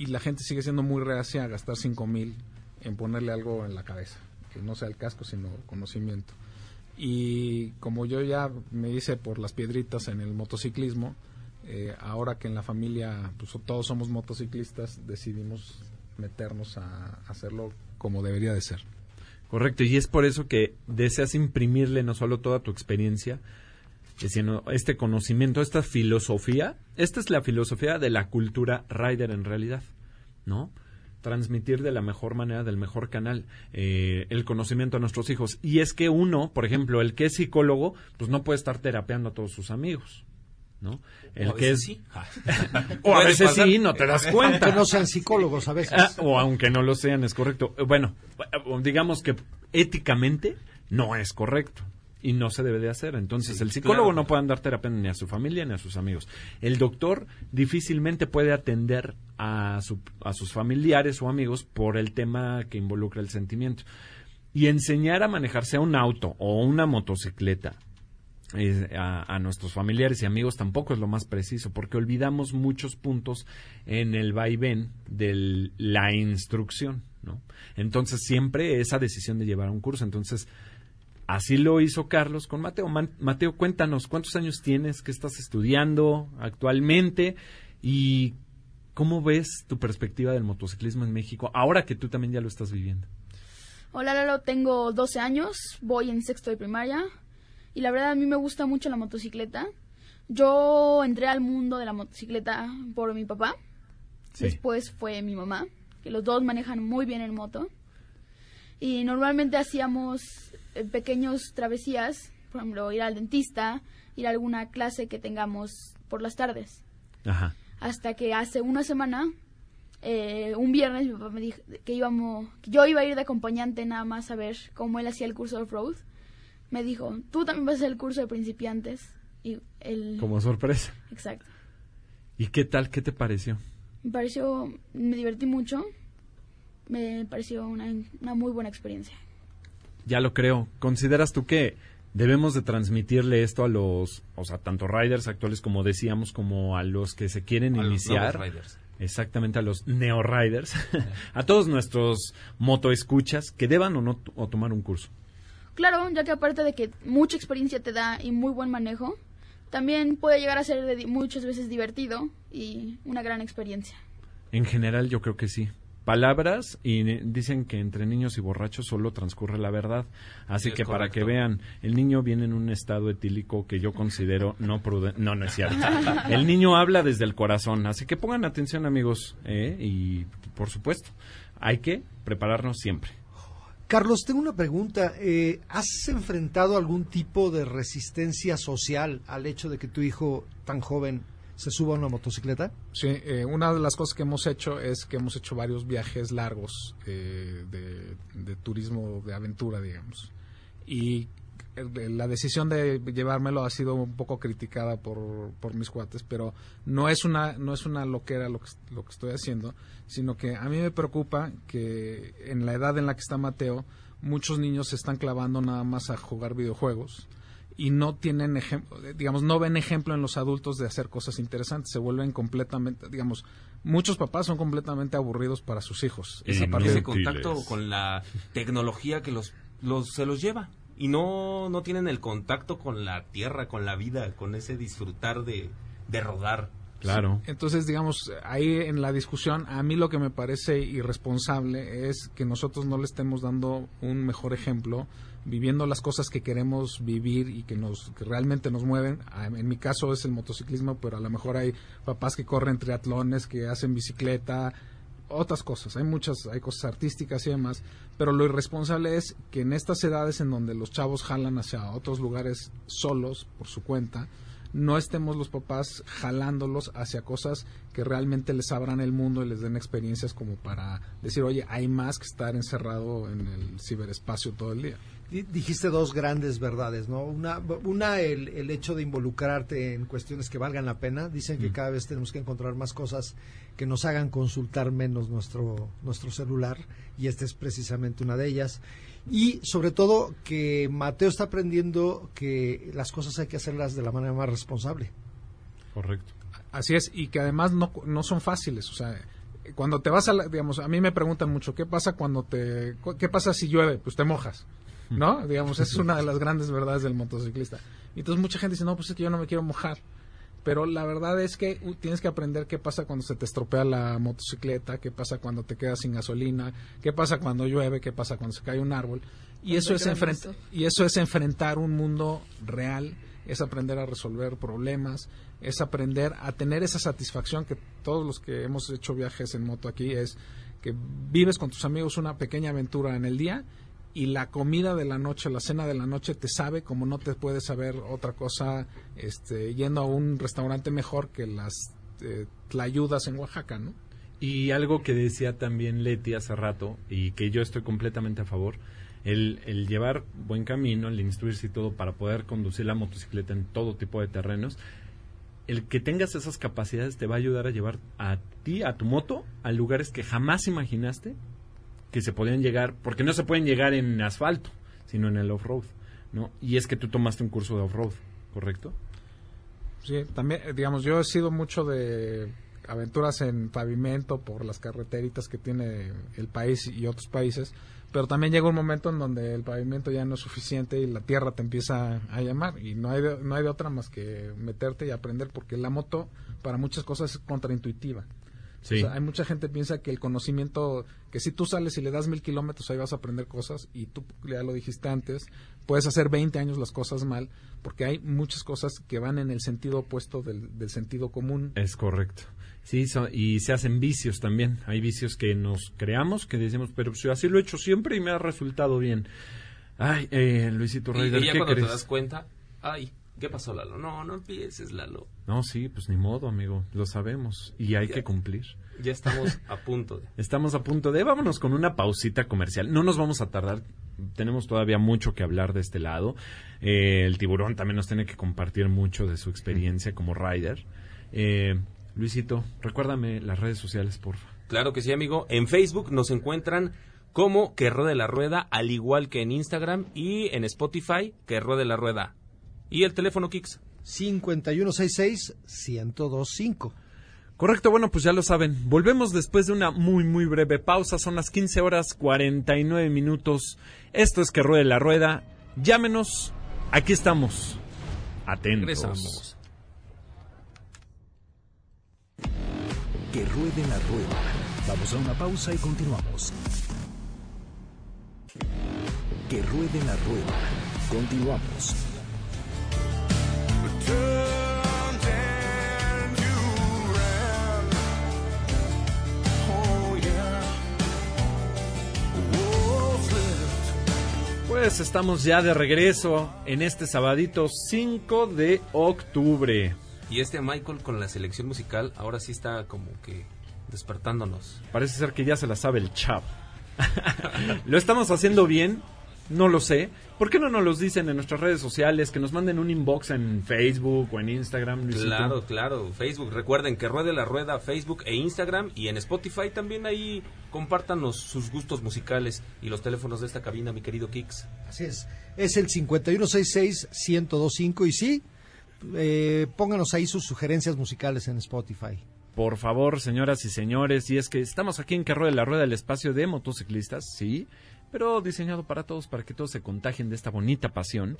y la gente sigue siendo muy reacia a gastar 5 mil en ponerle algo en la cabeza, que no sea el casco, sino conocimiento. Y como yo ya me hice por las piedritas en el motociclismo, eh, ahora que en la familia pues, todos somos motociclistas, decidimos meternos a hacerlo como debería de ser. Correcto, y es por eso que deseas imprimirle no solo toda tu experiencia, sino este conocimiento, esta filosofía. Esta es la filosofía de la cultura rider en realidad, ¿no? Transmitir de la mejor manera, del mejor canal, eh, el conocimiento a nuestros hijos. Y es que uno, por ejemplo, el que es psicólogo, pues no puede estar terapeando a todos sus amigos, ¿no? El O a que veces es sí. o a veces pasar. sí, no te das cuenta. Que no sean psicólogos a veces. Ah, o aunque no lo sean, es correcto. Bueno, eh, digamos que éticamente no es correcto y no se debe de hacer. Entonces, Sí, el psicólogo claro. no puede dar terapia ni a su familia ni a sus amigos. El doctor difícilmente puede atender a, su- a sus familiares o amigos por el tema que involucra el sentimiento. Y enseñar a manejarse a un auto o una motocicleta eh, a, a nuestros familiares y amigos tampoco es lo más preciso, porque olvidamos muchos puntos en el vaivén de la instrucción, ¿no? Entonces siempre esa decisión de llevar un curso, entonces así lo hizo Carlos con Mateo. Man- Mateo, cuéntanos, ¿cuántos años tienes? ¿Qué estás estudiando actualmente? ¿Y cómo ves tu perspectiva del motociclismo en México ahora que tú también ya lo estás viviendo? Hola Lalo, tengo 12 años, voy en sexto de primaria y la verdad a mí me gusta mucho la motocicleta. Yo entré al mundo de la motocicleta por mi papá, Sí. después fue mi mamá, que los dos manejan muy bien el moto. Y normalmente hacíamos eh, pequeños travesías, por ejemplo, ir al dentista, ir a alguna clase que tengamos por las tardes. Ajá. Hasta que hace una semana, eh, un viernes, mi papá me dijo que íbamos, que yo iba a ir de acompañante nada más a ver cómo él hacía el curso de off-road. Me dijo, tú también vas a hacer el curso de principiantes. Y él, Como sorpresa. exacto. ¿Y qué tal? ¿Qué te pareció? Me pareció, me divertí mucho. Me pareció una, una muy buena experiencia. Ya lo creo. ¿Consideras tú que debemos de transmitirle esto a los, o sea, tanto riders actuales como decíamos, como a los que se quieren A los iniciar? riders. Exactamente, a los neo-riders, a todos nuestros motoescuchas que deban o no o tomar un curso. Claro, ya que aparte de que mucha experiencia te da y muy buen manejo, también puede llegar a ser de di- muchas veces divertido y una gran experiencia. En general, yo creo que sí. Palabras y dicen que entre niños y borrachos solo transcurre la verdad. Así Sí, que para correcto. que vean, el niño viene en un estado etílico que yo considero no prudente. No, no es cierto. El niño habla desde el corazón. Así que pongan atención, amigos. ¿eh? Y por supuesto, hay que prepararnos siempre. Carlos, tengo una pregunta. Eh, ¿Has enfrentado algún tipo de resistencia social al hecho de que tu hijo tan joven se suba a una motocicleta? Sí, eh, una de las cosas que hemos hecho es que hemos hecho varios viajes largos eh, de, de turismo de aventura, digamos. Y eh, la decisión de llevármelo ha sido un poco criticada por, por mis cuates, pero no es una no es una loquera lo que, lo que estoy haciendo, sino que a mí me preocupa que en la edad en la que está Mateo, muchos niños se están clavando nada más a jugar videojuegos y no tienen ejemplo, digamos, no ven ejemplo en los adultos de hacer cosas interesantes, se vuelven completamente, digamos, muchos papás son completamente aburridos para sus hijos. Esa Y parte de contacto con la tecnología que los, los se los lleva y no no tienen el contacto con la tierra, con la vida, con ese disfrutar de, de rodar. Claro. Entonces, digamos, ahí en la discusión, a mí lo que me parece irresponsable es que nosotros no le estemos dando un mejor ejemplo, viviendo las cosas que queremos vivir y que nos que realmente nos mueven. Ah, En mi caso es el motociclismo, pero a lo mejor hay papás que corren triatlones, que hacen bicicleta, otras cosas. Hay muchas, hay cosas artísticas y demás, pero lo irresponsable es que en estas edades en donde los chavos jalan hacia otros lugares solos por su cuenta, no estemos los papás jalándolos hacia cosas que realmente les abran el mundo y les den experiencias como para decir, oye, hay más que estar encerrado en el ciberespacio todo el día. Di- Dijiste dos grandes verdades, ¿no? Una, una el, el hecho de involucrarte en cuestiones que valgan la pena. Dicen que cada vez tenemos que encontrar más cosas que nos hagan consultar menos nuestro, nuestro celular y esta es precisamente una de ellas. Y sobre todo que Mateo está aprendiendo que las cosas hay que hacerlas de la manera más responsable. Correcto. Así es, y que además no, no son fáciles. O sea, cuando te vas a, la- digamos, a mí me preguntan mucho, ¿qué pasa cuando te, qué pasa si llueve? Pues te mojas, ¿no? digamos, esa es una de las grandes verdades del motociclista. Y entonces mucha gente dice, no, pues es que yo no me quiero mojar. Pero la verdad es que uh, tienes que aprender qué pasa cuando se te estropea la motocicleta, qué pasa cuando te quedas sin gasolina, qué pasa cuando llueve, qué pasa cuando se cae un árbol. Y eso, es y eso es enfrentar un mundo real, es aprender a resolver problemas, es aprender a tener esa satisfacción que todos los que hemos hecho viajes en moto aquí es que vives con tus amigos una pequeña aventura en el día y la comida de la noche, la cena de la noche te sabe como no te puede saber otra cosa este, yendo a un restaurante mejor que las eh, tlayudas en Oaxaca, ¿no? Y algo que decía también Leti hace rato, y que yo estoy completamente a favor, el, el llevar buen camino, el instruirse y todo para poder conducir la motocicleta en todo tipo de terrenos, el que tengas esas capacidades te va a ayudar a llevar a ti, a tu moto, a lugares que jamás imaginaste que se podían llegar, porque no se pueden llegar en asfalto, sino en el off-road, ¿no? Y es que tú tomaste un curso de off-road, ¿correcto? Sí, también, eh, digamos, yo he sido mucho de aventuras en pavimento por las carreteritas que tiene el país y otros países, pero también llega un momento en donde el pavimento ya no es suficiente y la tierra te empieza a llamar y no hay de, no hay de otra más que meterte y aprender porque la moto para muchas cosas es contraintuitiva. Sí. O sea, hay mucha gente que piensa que el conocimiento, que si tú sales y le das mil kilómetros ahí vas a aprender cosas y tú ya lo dijiste antes, puedes hacer 20 años las cosas mal porque hay muchas cosas que van en el sentido opuesto del, del sentido común. Es correcto. Sí, so- y se hacen vicios también. Hay vicios que nos creamos, que decimos, pero si así lo he hecho siempre y me ha resultado bien. Ay, eh, Luisito Y, Ryder, y ya ¿qué cuando crees? te das cuenta, ay, ¿qué pasó Lalo? No, no empieces Lalo. No, sí, pues ni modo, amigo, lo sabemos y hay Ya. que cumplir. Ya estamos a punto de... Estamos a punto de, vámonos con una pausita comercial. No nos vamos a tardar, tenemos todavía mucho que hablar de este lado. Eh, el tiburón también nos tiene que compartir mucho de su experiencia como rider. Eh, Luisito, recuérdame las redes sociales, porfa. Claro que sí, amigo. En Facebook nos encuentran como Que Ruede la Rueda, al igual que en Instagram y en Spotify, Que Ruede la Rueda. ¿Y el teléfono, Kix? 5166-1025. Correcto, bueno, pues ya lo saben. Volvemos después de una muy, muy breve pausa. Son las 15 horas 49 minutos. Esto es Que Ruede la Rueda. Llámenos. Aquí estamos. Atentos. Regresamos. Que ruede la rueda. Vamos a una pausa y continuamos. Que ruede la rueda. Continuamos. Pues estamos ya de regreso en este sabadito 5 de octubre. Y este Michael con la selección musical ahora sí está como que despertándonos. Parece ser que ya se la sabe el chap. ¿Lo estamos haciendo bien? No lo sé. ¿Por qué no nos los dicen en nuestras redes sociales? Que nos manden un inbox en Facebook o en Instagram. Luisito? Claro, claro. Facebook. Recuerden que Ruede la Rueda, Facebook e Instagram. Y en Spotify también ahí compártanos sus gustos musicales y los teléfonos de esta cabina, mi querido Kix. Así es. Es el 5166-1025 y sí, eh, pónganos ahí sus sugerencias musicales en Spotify. Por favor, señoras y señores, y es que estamos aquí en Carro de la Rueda, el espacio de motociclistas, sí, pero diseñado para todos, para que todos se contagien de esta bonita pasión.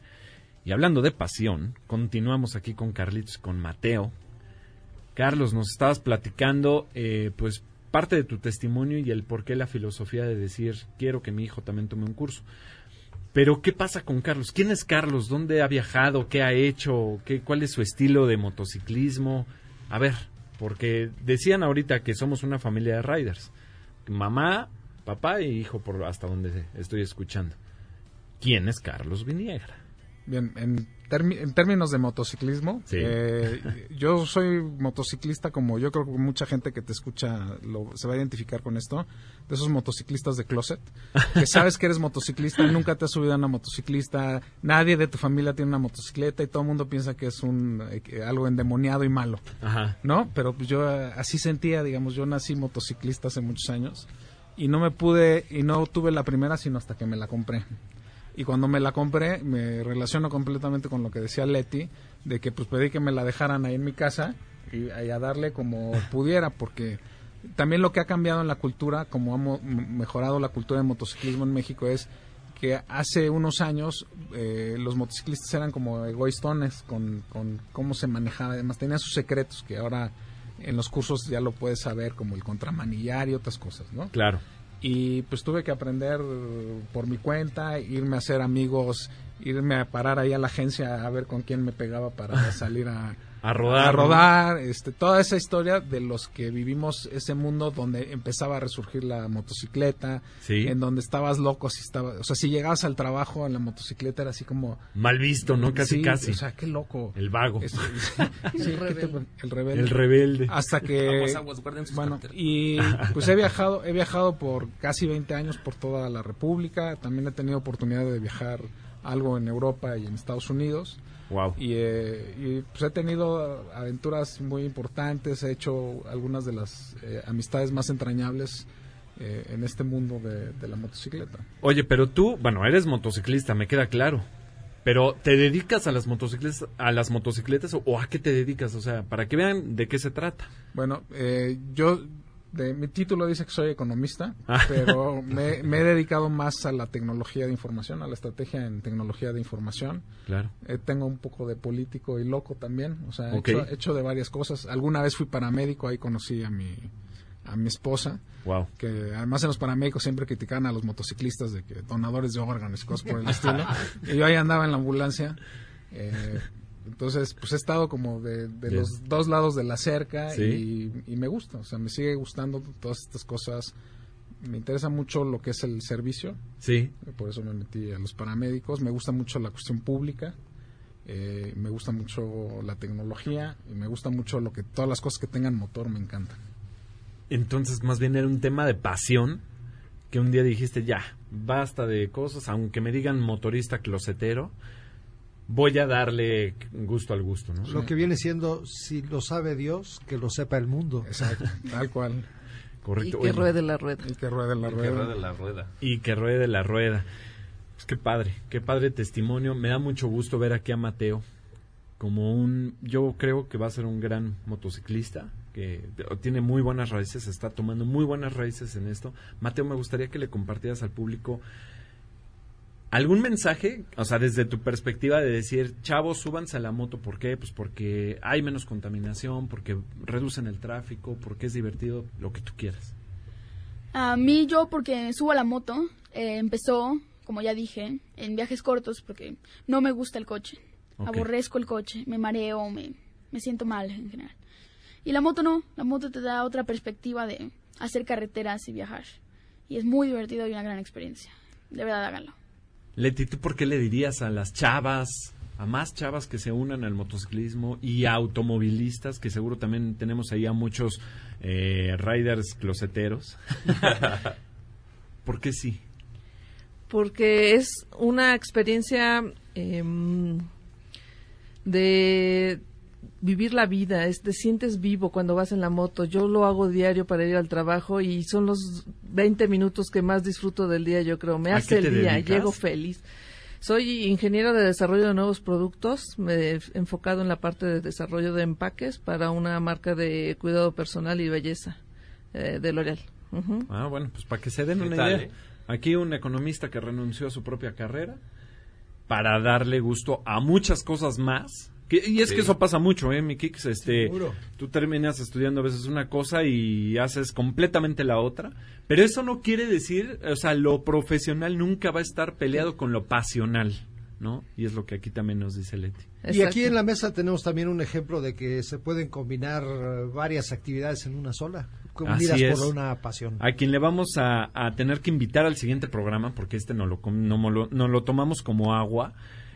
Y hablando de pasión, continuamos aquí con Carlitos, con Mateo. Carlos, nos estabas platicando, eh, pues, parte de tu testimonio y el por qué la filosofía de decir, quiero que mi hijo también tome un curso. Pero, ¿qué pasa con Carlos? ¿Quién es Carlos? ¿Dónde ha viajado? ¿Qué ha hecho? ¿Qué, ¿Cuál es su estilo de motociclismo? A ver, porque decían ahorita que somos una familia de riders. Mamá, papá y hijo, por hasta donde estoy escuchando. ¿Quién es Carlos Viniegra? Bien, en, términos de motociclismo, Sí. eh, yo soy motociclista como yo creo que mucha gente que te escucha lo, se va a identificar con esto, de esos motociclistas de closet, que sabes que eres motociclista, nunca te has subido a una motociclista, nadie de tu familia tiene una motocicleta y todo el mundo piensa que es un eh, algo endemoniado y malo. Ajá. ¿no? Pero yo eh, así sentía, digamos, yo nací motociclista hace muchos años y no me pude, y no tuve la primera sino hasta que me la compré. Y cuando me la compré, me relaciono completamente con lo que decía Leti, de que pues pedí que me la dejaran ahí en mi casa y, a darle como pudiera, porque también lo que ha cambiado en la cultura, como ha mejorado la cultura de motociclismo en México, es que hace unos años eh, los motociclistas eran como egoístones con, con cómo se manejaba, además tenían sus secretos que ahora en los cursos ya lo puedes saber, como el contramanillar y otras cosas, ¿no? Claro. y pues tuve que aprender por mi cuenta, irme a hacer amigos, irme a parar ahí a la agencia a ver con quién me pegaba para salir a, A rodar, a ¿no? rodar, este, toda esa historia de los que vivimos ese mundo donde empezaba a resurgir la motocicleta, Sí. en donde estabas loco, si estaba, o sea, si llegabas al trabajo en la motocicleta era así como Mal visto, ¿no? Casi, sí, casi. o sea, qué loco. el vago. Es- sí, ¿qué te- el rebelde. El rebelde. Hasta que Aguas, aguas, guarden sus bueno, carteras. y pues he viajado, he viajado por casi 20 años por toda la República, también he tenido oportunidad de viajar algo en Europa y en Estados Unidos Wow. y, eh, y, pues he tenido aventuras muy importantes, he hecho algunas de las eh, amistades más entrañables eh, en este mundo de, de la motocicleta. Oye, pero tú, bueno, eres motociclista, me queda claro. Pero ¿te dedicas a las motocicletas, a las motocicletas o, o a qué te dedicas? O sea, para que vean de qué se trata. Bueno, eh, yo, de, mi título dice que soy economista, Ah. pero me, me he dedicado más a la tecnología de información, a la estrategia en tecnología de información. Claro. Eh, tengo un poco de político y loco también, o sea, he, hecho, he hecho de varias cosas. Alguna vez fui paramédico, ahí conocí a mi, a mi esposa, Wow. que además en los paramédicos siempre criticaban a los motociclistas de que donadores de órganos y cosas por el estilo. y yo ahí andaba en la ambulancia. eh, entonces, pues he estado como de, los dos lados de la cerca Sí. y, y me gusta, o sea, me sigue gustando todas estas cosas. Me interesa mucho lo que es el servicio, Sí. por eso me metí a los paramédicos. Me gusta mucho la cuestión pública, eh, me gusta mucho la tecnología y me gusta mucho lo que todas las cosas que tengan motor me encantan. Entonces, más bien era un tema de pasión que un día dijiste, ya, basta de cosas, aunque me digan motorista closetero, voy a darle gusto al gusto, ¿no? Lo que viene siendo, si lo sabe Dios, que lo sepa el mundo. Exacto, tal cual. Y Correcto. que Oye, ruede la rueda. Y que ruede la Que rueda. rueda la rueda. y que ruede la rueda. Pues qué padre, qué padre testimonio. Me da mucho gusto ver aquí a Mateo como un, yo creo que va a ser un gran motociclista, que tiene muy buenas raíces, está tomando muy buenas raíces en esto. Mateo, me gustaría que le compartieras al público algún mensaje, o sea, desde tu perspectiva de decir, chavos, súbanse a la moto, ¿por qué? Pues porque hay menos contaminación, porque reducen el tráfico, porque es divertido, lo que tú quieras. A mí yo, porque subo a la moto, eh, empezó, como ya dije, en viajes cortos, porque no me gusta el coche. Aborrezco el coche, me mareo, me, me siento mal en general. Y la moto no, la moto te da otra perspectiva de hacer carreteras y viajar. Y es muy divertido y una gran experiencia. De verdad, háganlo. Leti, ¿tú por qué le dirías a las chavas, a más chavas que se unan al motociclismo y a automovilistas, que seguro también tenemos ahí a muchos eh, riders closeteros? ¿Por qué sí? porque es una experiencia em, de vivir la vida, es, te sientes vivo cuando vas en la moto. Yo lo hago diario para ir al trabajo y son los 20 minutos que más disfruto del día, yo creo. Me ¿A hace el día, dedicas? llego feliz. Soy ingeniero de desarrollo de nuevos productos, me he enfocado en la parte de desarrollo de empaques para una marca de cuidado personal y belleza eh, de L'Oreal. Ah, bueno, pues para que se den ¿Qué una tal, idea. eh? Aquí un economista que renunció a su propia carrera para darle gusto a muchas cosas más. Que- y es Sí. que eso pasa mucho, ¿eh, mi Kix? Este, Seguro. tú terminas estudiando a veces una cosa y haces completamente la otra. Pero eso no quiere decir, o sea, lo profesional nunca va a estar peleado con lo pasional, ¿no? Y es lo que aquí también nos dice Leti. Y aquí en la mesa tenemos también un ejemplo de que se pueden combinar eh, varias actividades en una sola, unidas Así es. por una pasión. A quien le vamos a, a tener que invitar al siguiente programa, porque este no lo, com- no, no lo tomamos como agua,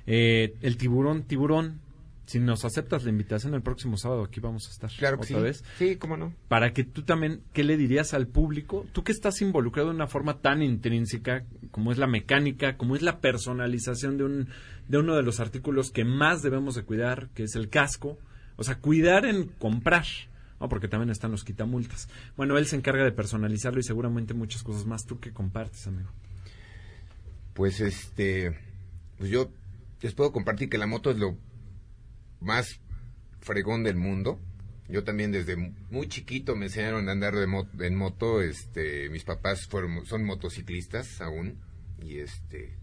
eh, el tiburón, tiburón, si nos aceptas la invitación el próximo sábado, aquí vamos a estar Claro que otra sí. vez. Sí, cómo no. Para que tú también, ¿qué le dirías al público? Tú que estás involucrado de una forma tan intrínseca como es la mecánica, como es la personalización de, un, de uno de los artículos que más debemos de cuidar, que es el casco. O sea, cuidar en comprar. ¿no? Porque también están los quitamultas. Bueno, él se encarga de personalizarlo y seguramente muchas cosas más. ¿Tú qué compartes, amigo? Pues este, pues yo les puedo compartir que la moto es lo más fregón del mundo. Yo también desde muy chiquito me enseñaron a andar de en moto. Este, mis papás fueron, son motociclistas aún y este,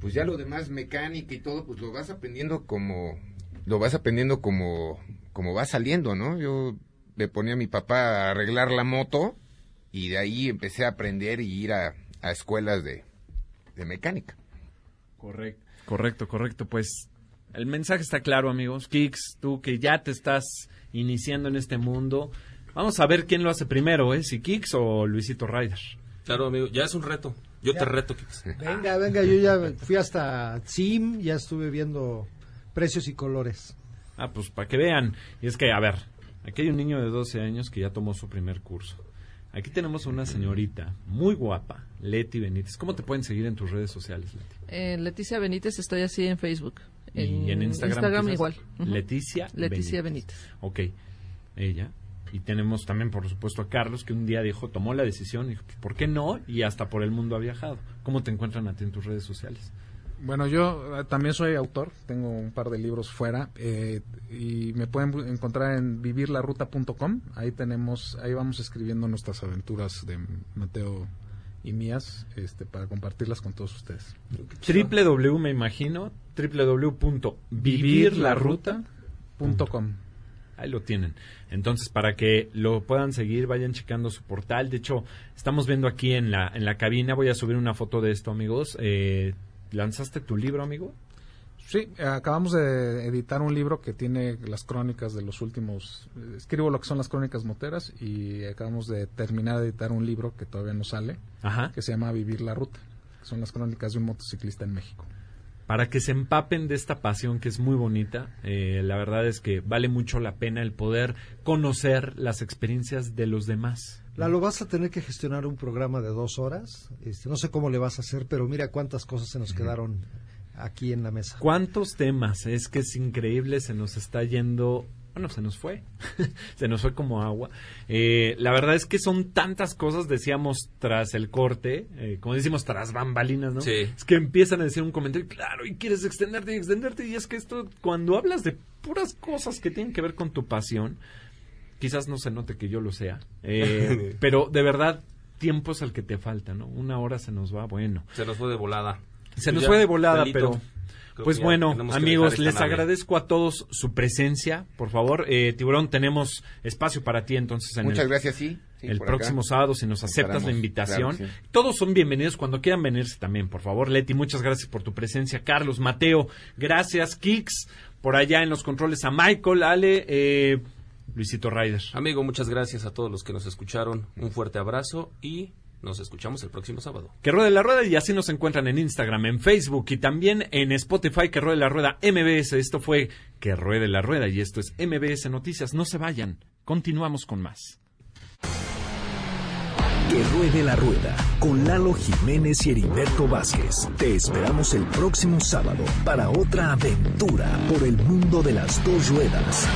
pues ya lo demás mecánica y todo, pues lo vas aprendiendo como, lo vas aprendiendo como, como va saliendo, ¿no? Yo le ponía a mi papá a arreglar la moto y de ahí empecé a aprender y ir a, a escuelas de, de mecánica. Correcto. Correcto, correcto. Pues el mensaje está claro, amigos. Kix, tú que ya te estás iniciando en este mundo, vamos a ver quién lo hace primero, ¿eh? Si Kix o Luisito Ryder. Claro, amigo, ya es un reto. Yo Ya. te reto, Kix. Venga, venga, yo ya fui hasta SIM, ya estuve viendo precios y colores. Ah, pues para que vean. Y es que, a ver, aquí hay un niño de 12 años que ya tomó su primer curso. Aquí tenemos a una señorita muy guapa, Leti Benítez. ¿Cómo te pueden seguir en tus redes sociales, Leti? Eh, Leticia Benítez, estoy así en Facebook. Y en Instagram. igual. Leticia. Leticia Benítez. Ok, ella. Y tenemos también, por supuesto, a Carlos, que un día dijo, tomó la decisión, dijo, "Pues, ¿por qué no? Y hasta por el mundo ha viajado. ¿Cómo te encuentran a ti en tus redes sociales? Bueno, yo eh, también soy autor, tengo un par de libros fuera eh, y me pueden encontrar en vivirlaruta.com. Ahí tenemos, ahí vamos escribiendo nuestras aventuras de Mateo y mías, este, para compartirlas con todos ustedes. www, me imagino, www.vivirlaruta. .com. Ahí lo tienen. Entonces, para que lo puedan seguir, vayan checando su portal. De hecho, estamos viendo aquí en la, en la cabina, voy a subir una foto de esto, amigos. Eh, ¿Lanzaste tu libro, amigo? Sí, acabamos de editar un libro que tiene las crónicas de los últimos. eh, Escribo lo que son las crónicas moteras y acabamos de terminar de editar un libro que todavía no sale, Ajá. que se llama Vivir la Ruta, que son las crónicas de un motociclista en México. para que se empapen de esta pasión que es muy bonita. Eh, la verdad es que vale mucho la pena el poder conocer las experiencias de los demás. Lalo, vas a tener que gestionar un programa de dos horas. Este, no sé cómo le vas a hacer, pero mira cuántas cosas se nos quedaron aquí en la mesa. ¿Cuántos temas? Es que es increíble, se nos está yendo... Bueno, se nos fue. se nos fue como agua. Eh, la verdad es que son tantas cosas, decíamos, tras el corte, eh, como decimos, tras bambalinas, ¿no? Sí. Es que empiezan a decir un comentario, claro, y quieres extenderte y extenderte, y es que esto, cuando hablas de puras cosas que tienen que ver con tu pasión, quizás no se note que yo lo sea, eh, pero de verdad, tiempo es el que te falta, ¿no? Una hora se nos va, bueno. Se nos fue de volada. Se nos Ya, fue de volada, pero... creo Pues bueno, amigos, les nave. agradezco a todos su presencia. Por favor, eh, Tiburón, tenemos espacio para ti entonces en Muchas el, gracias, sí. sí, el próximo acá. sábado, si nos aceptas la invitación. claro que sí. Todos son bienvenidos cuando quieran venirse también, por favor. Leti, muchas gracias por tu presencia. Carlos, Mateo, gracias. Kix, por allá en los controles a Michael, Ale, eh, Luisito Ryder. Amigo, muchas gracias a todos los que nos escucharon. Un fuerte abrazo y nos escuchamos el próximo sábado. Que ruede la rueda y así nos encuentran en Instagram, en Facebook y también en Spotify, que ruede la rueda MBS. Esto fue Que ruede la rueda y esto es MBS Noticias. No se vayan, continuamos con más. Que ruede la rueda con Lalo Jiménez y Heriberto Vázquez. Te esperamos el próximo sábado para otra aventura por el mundo de las dos ruedas.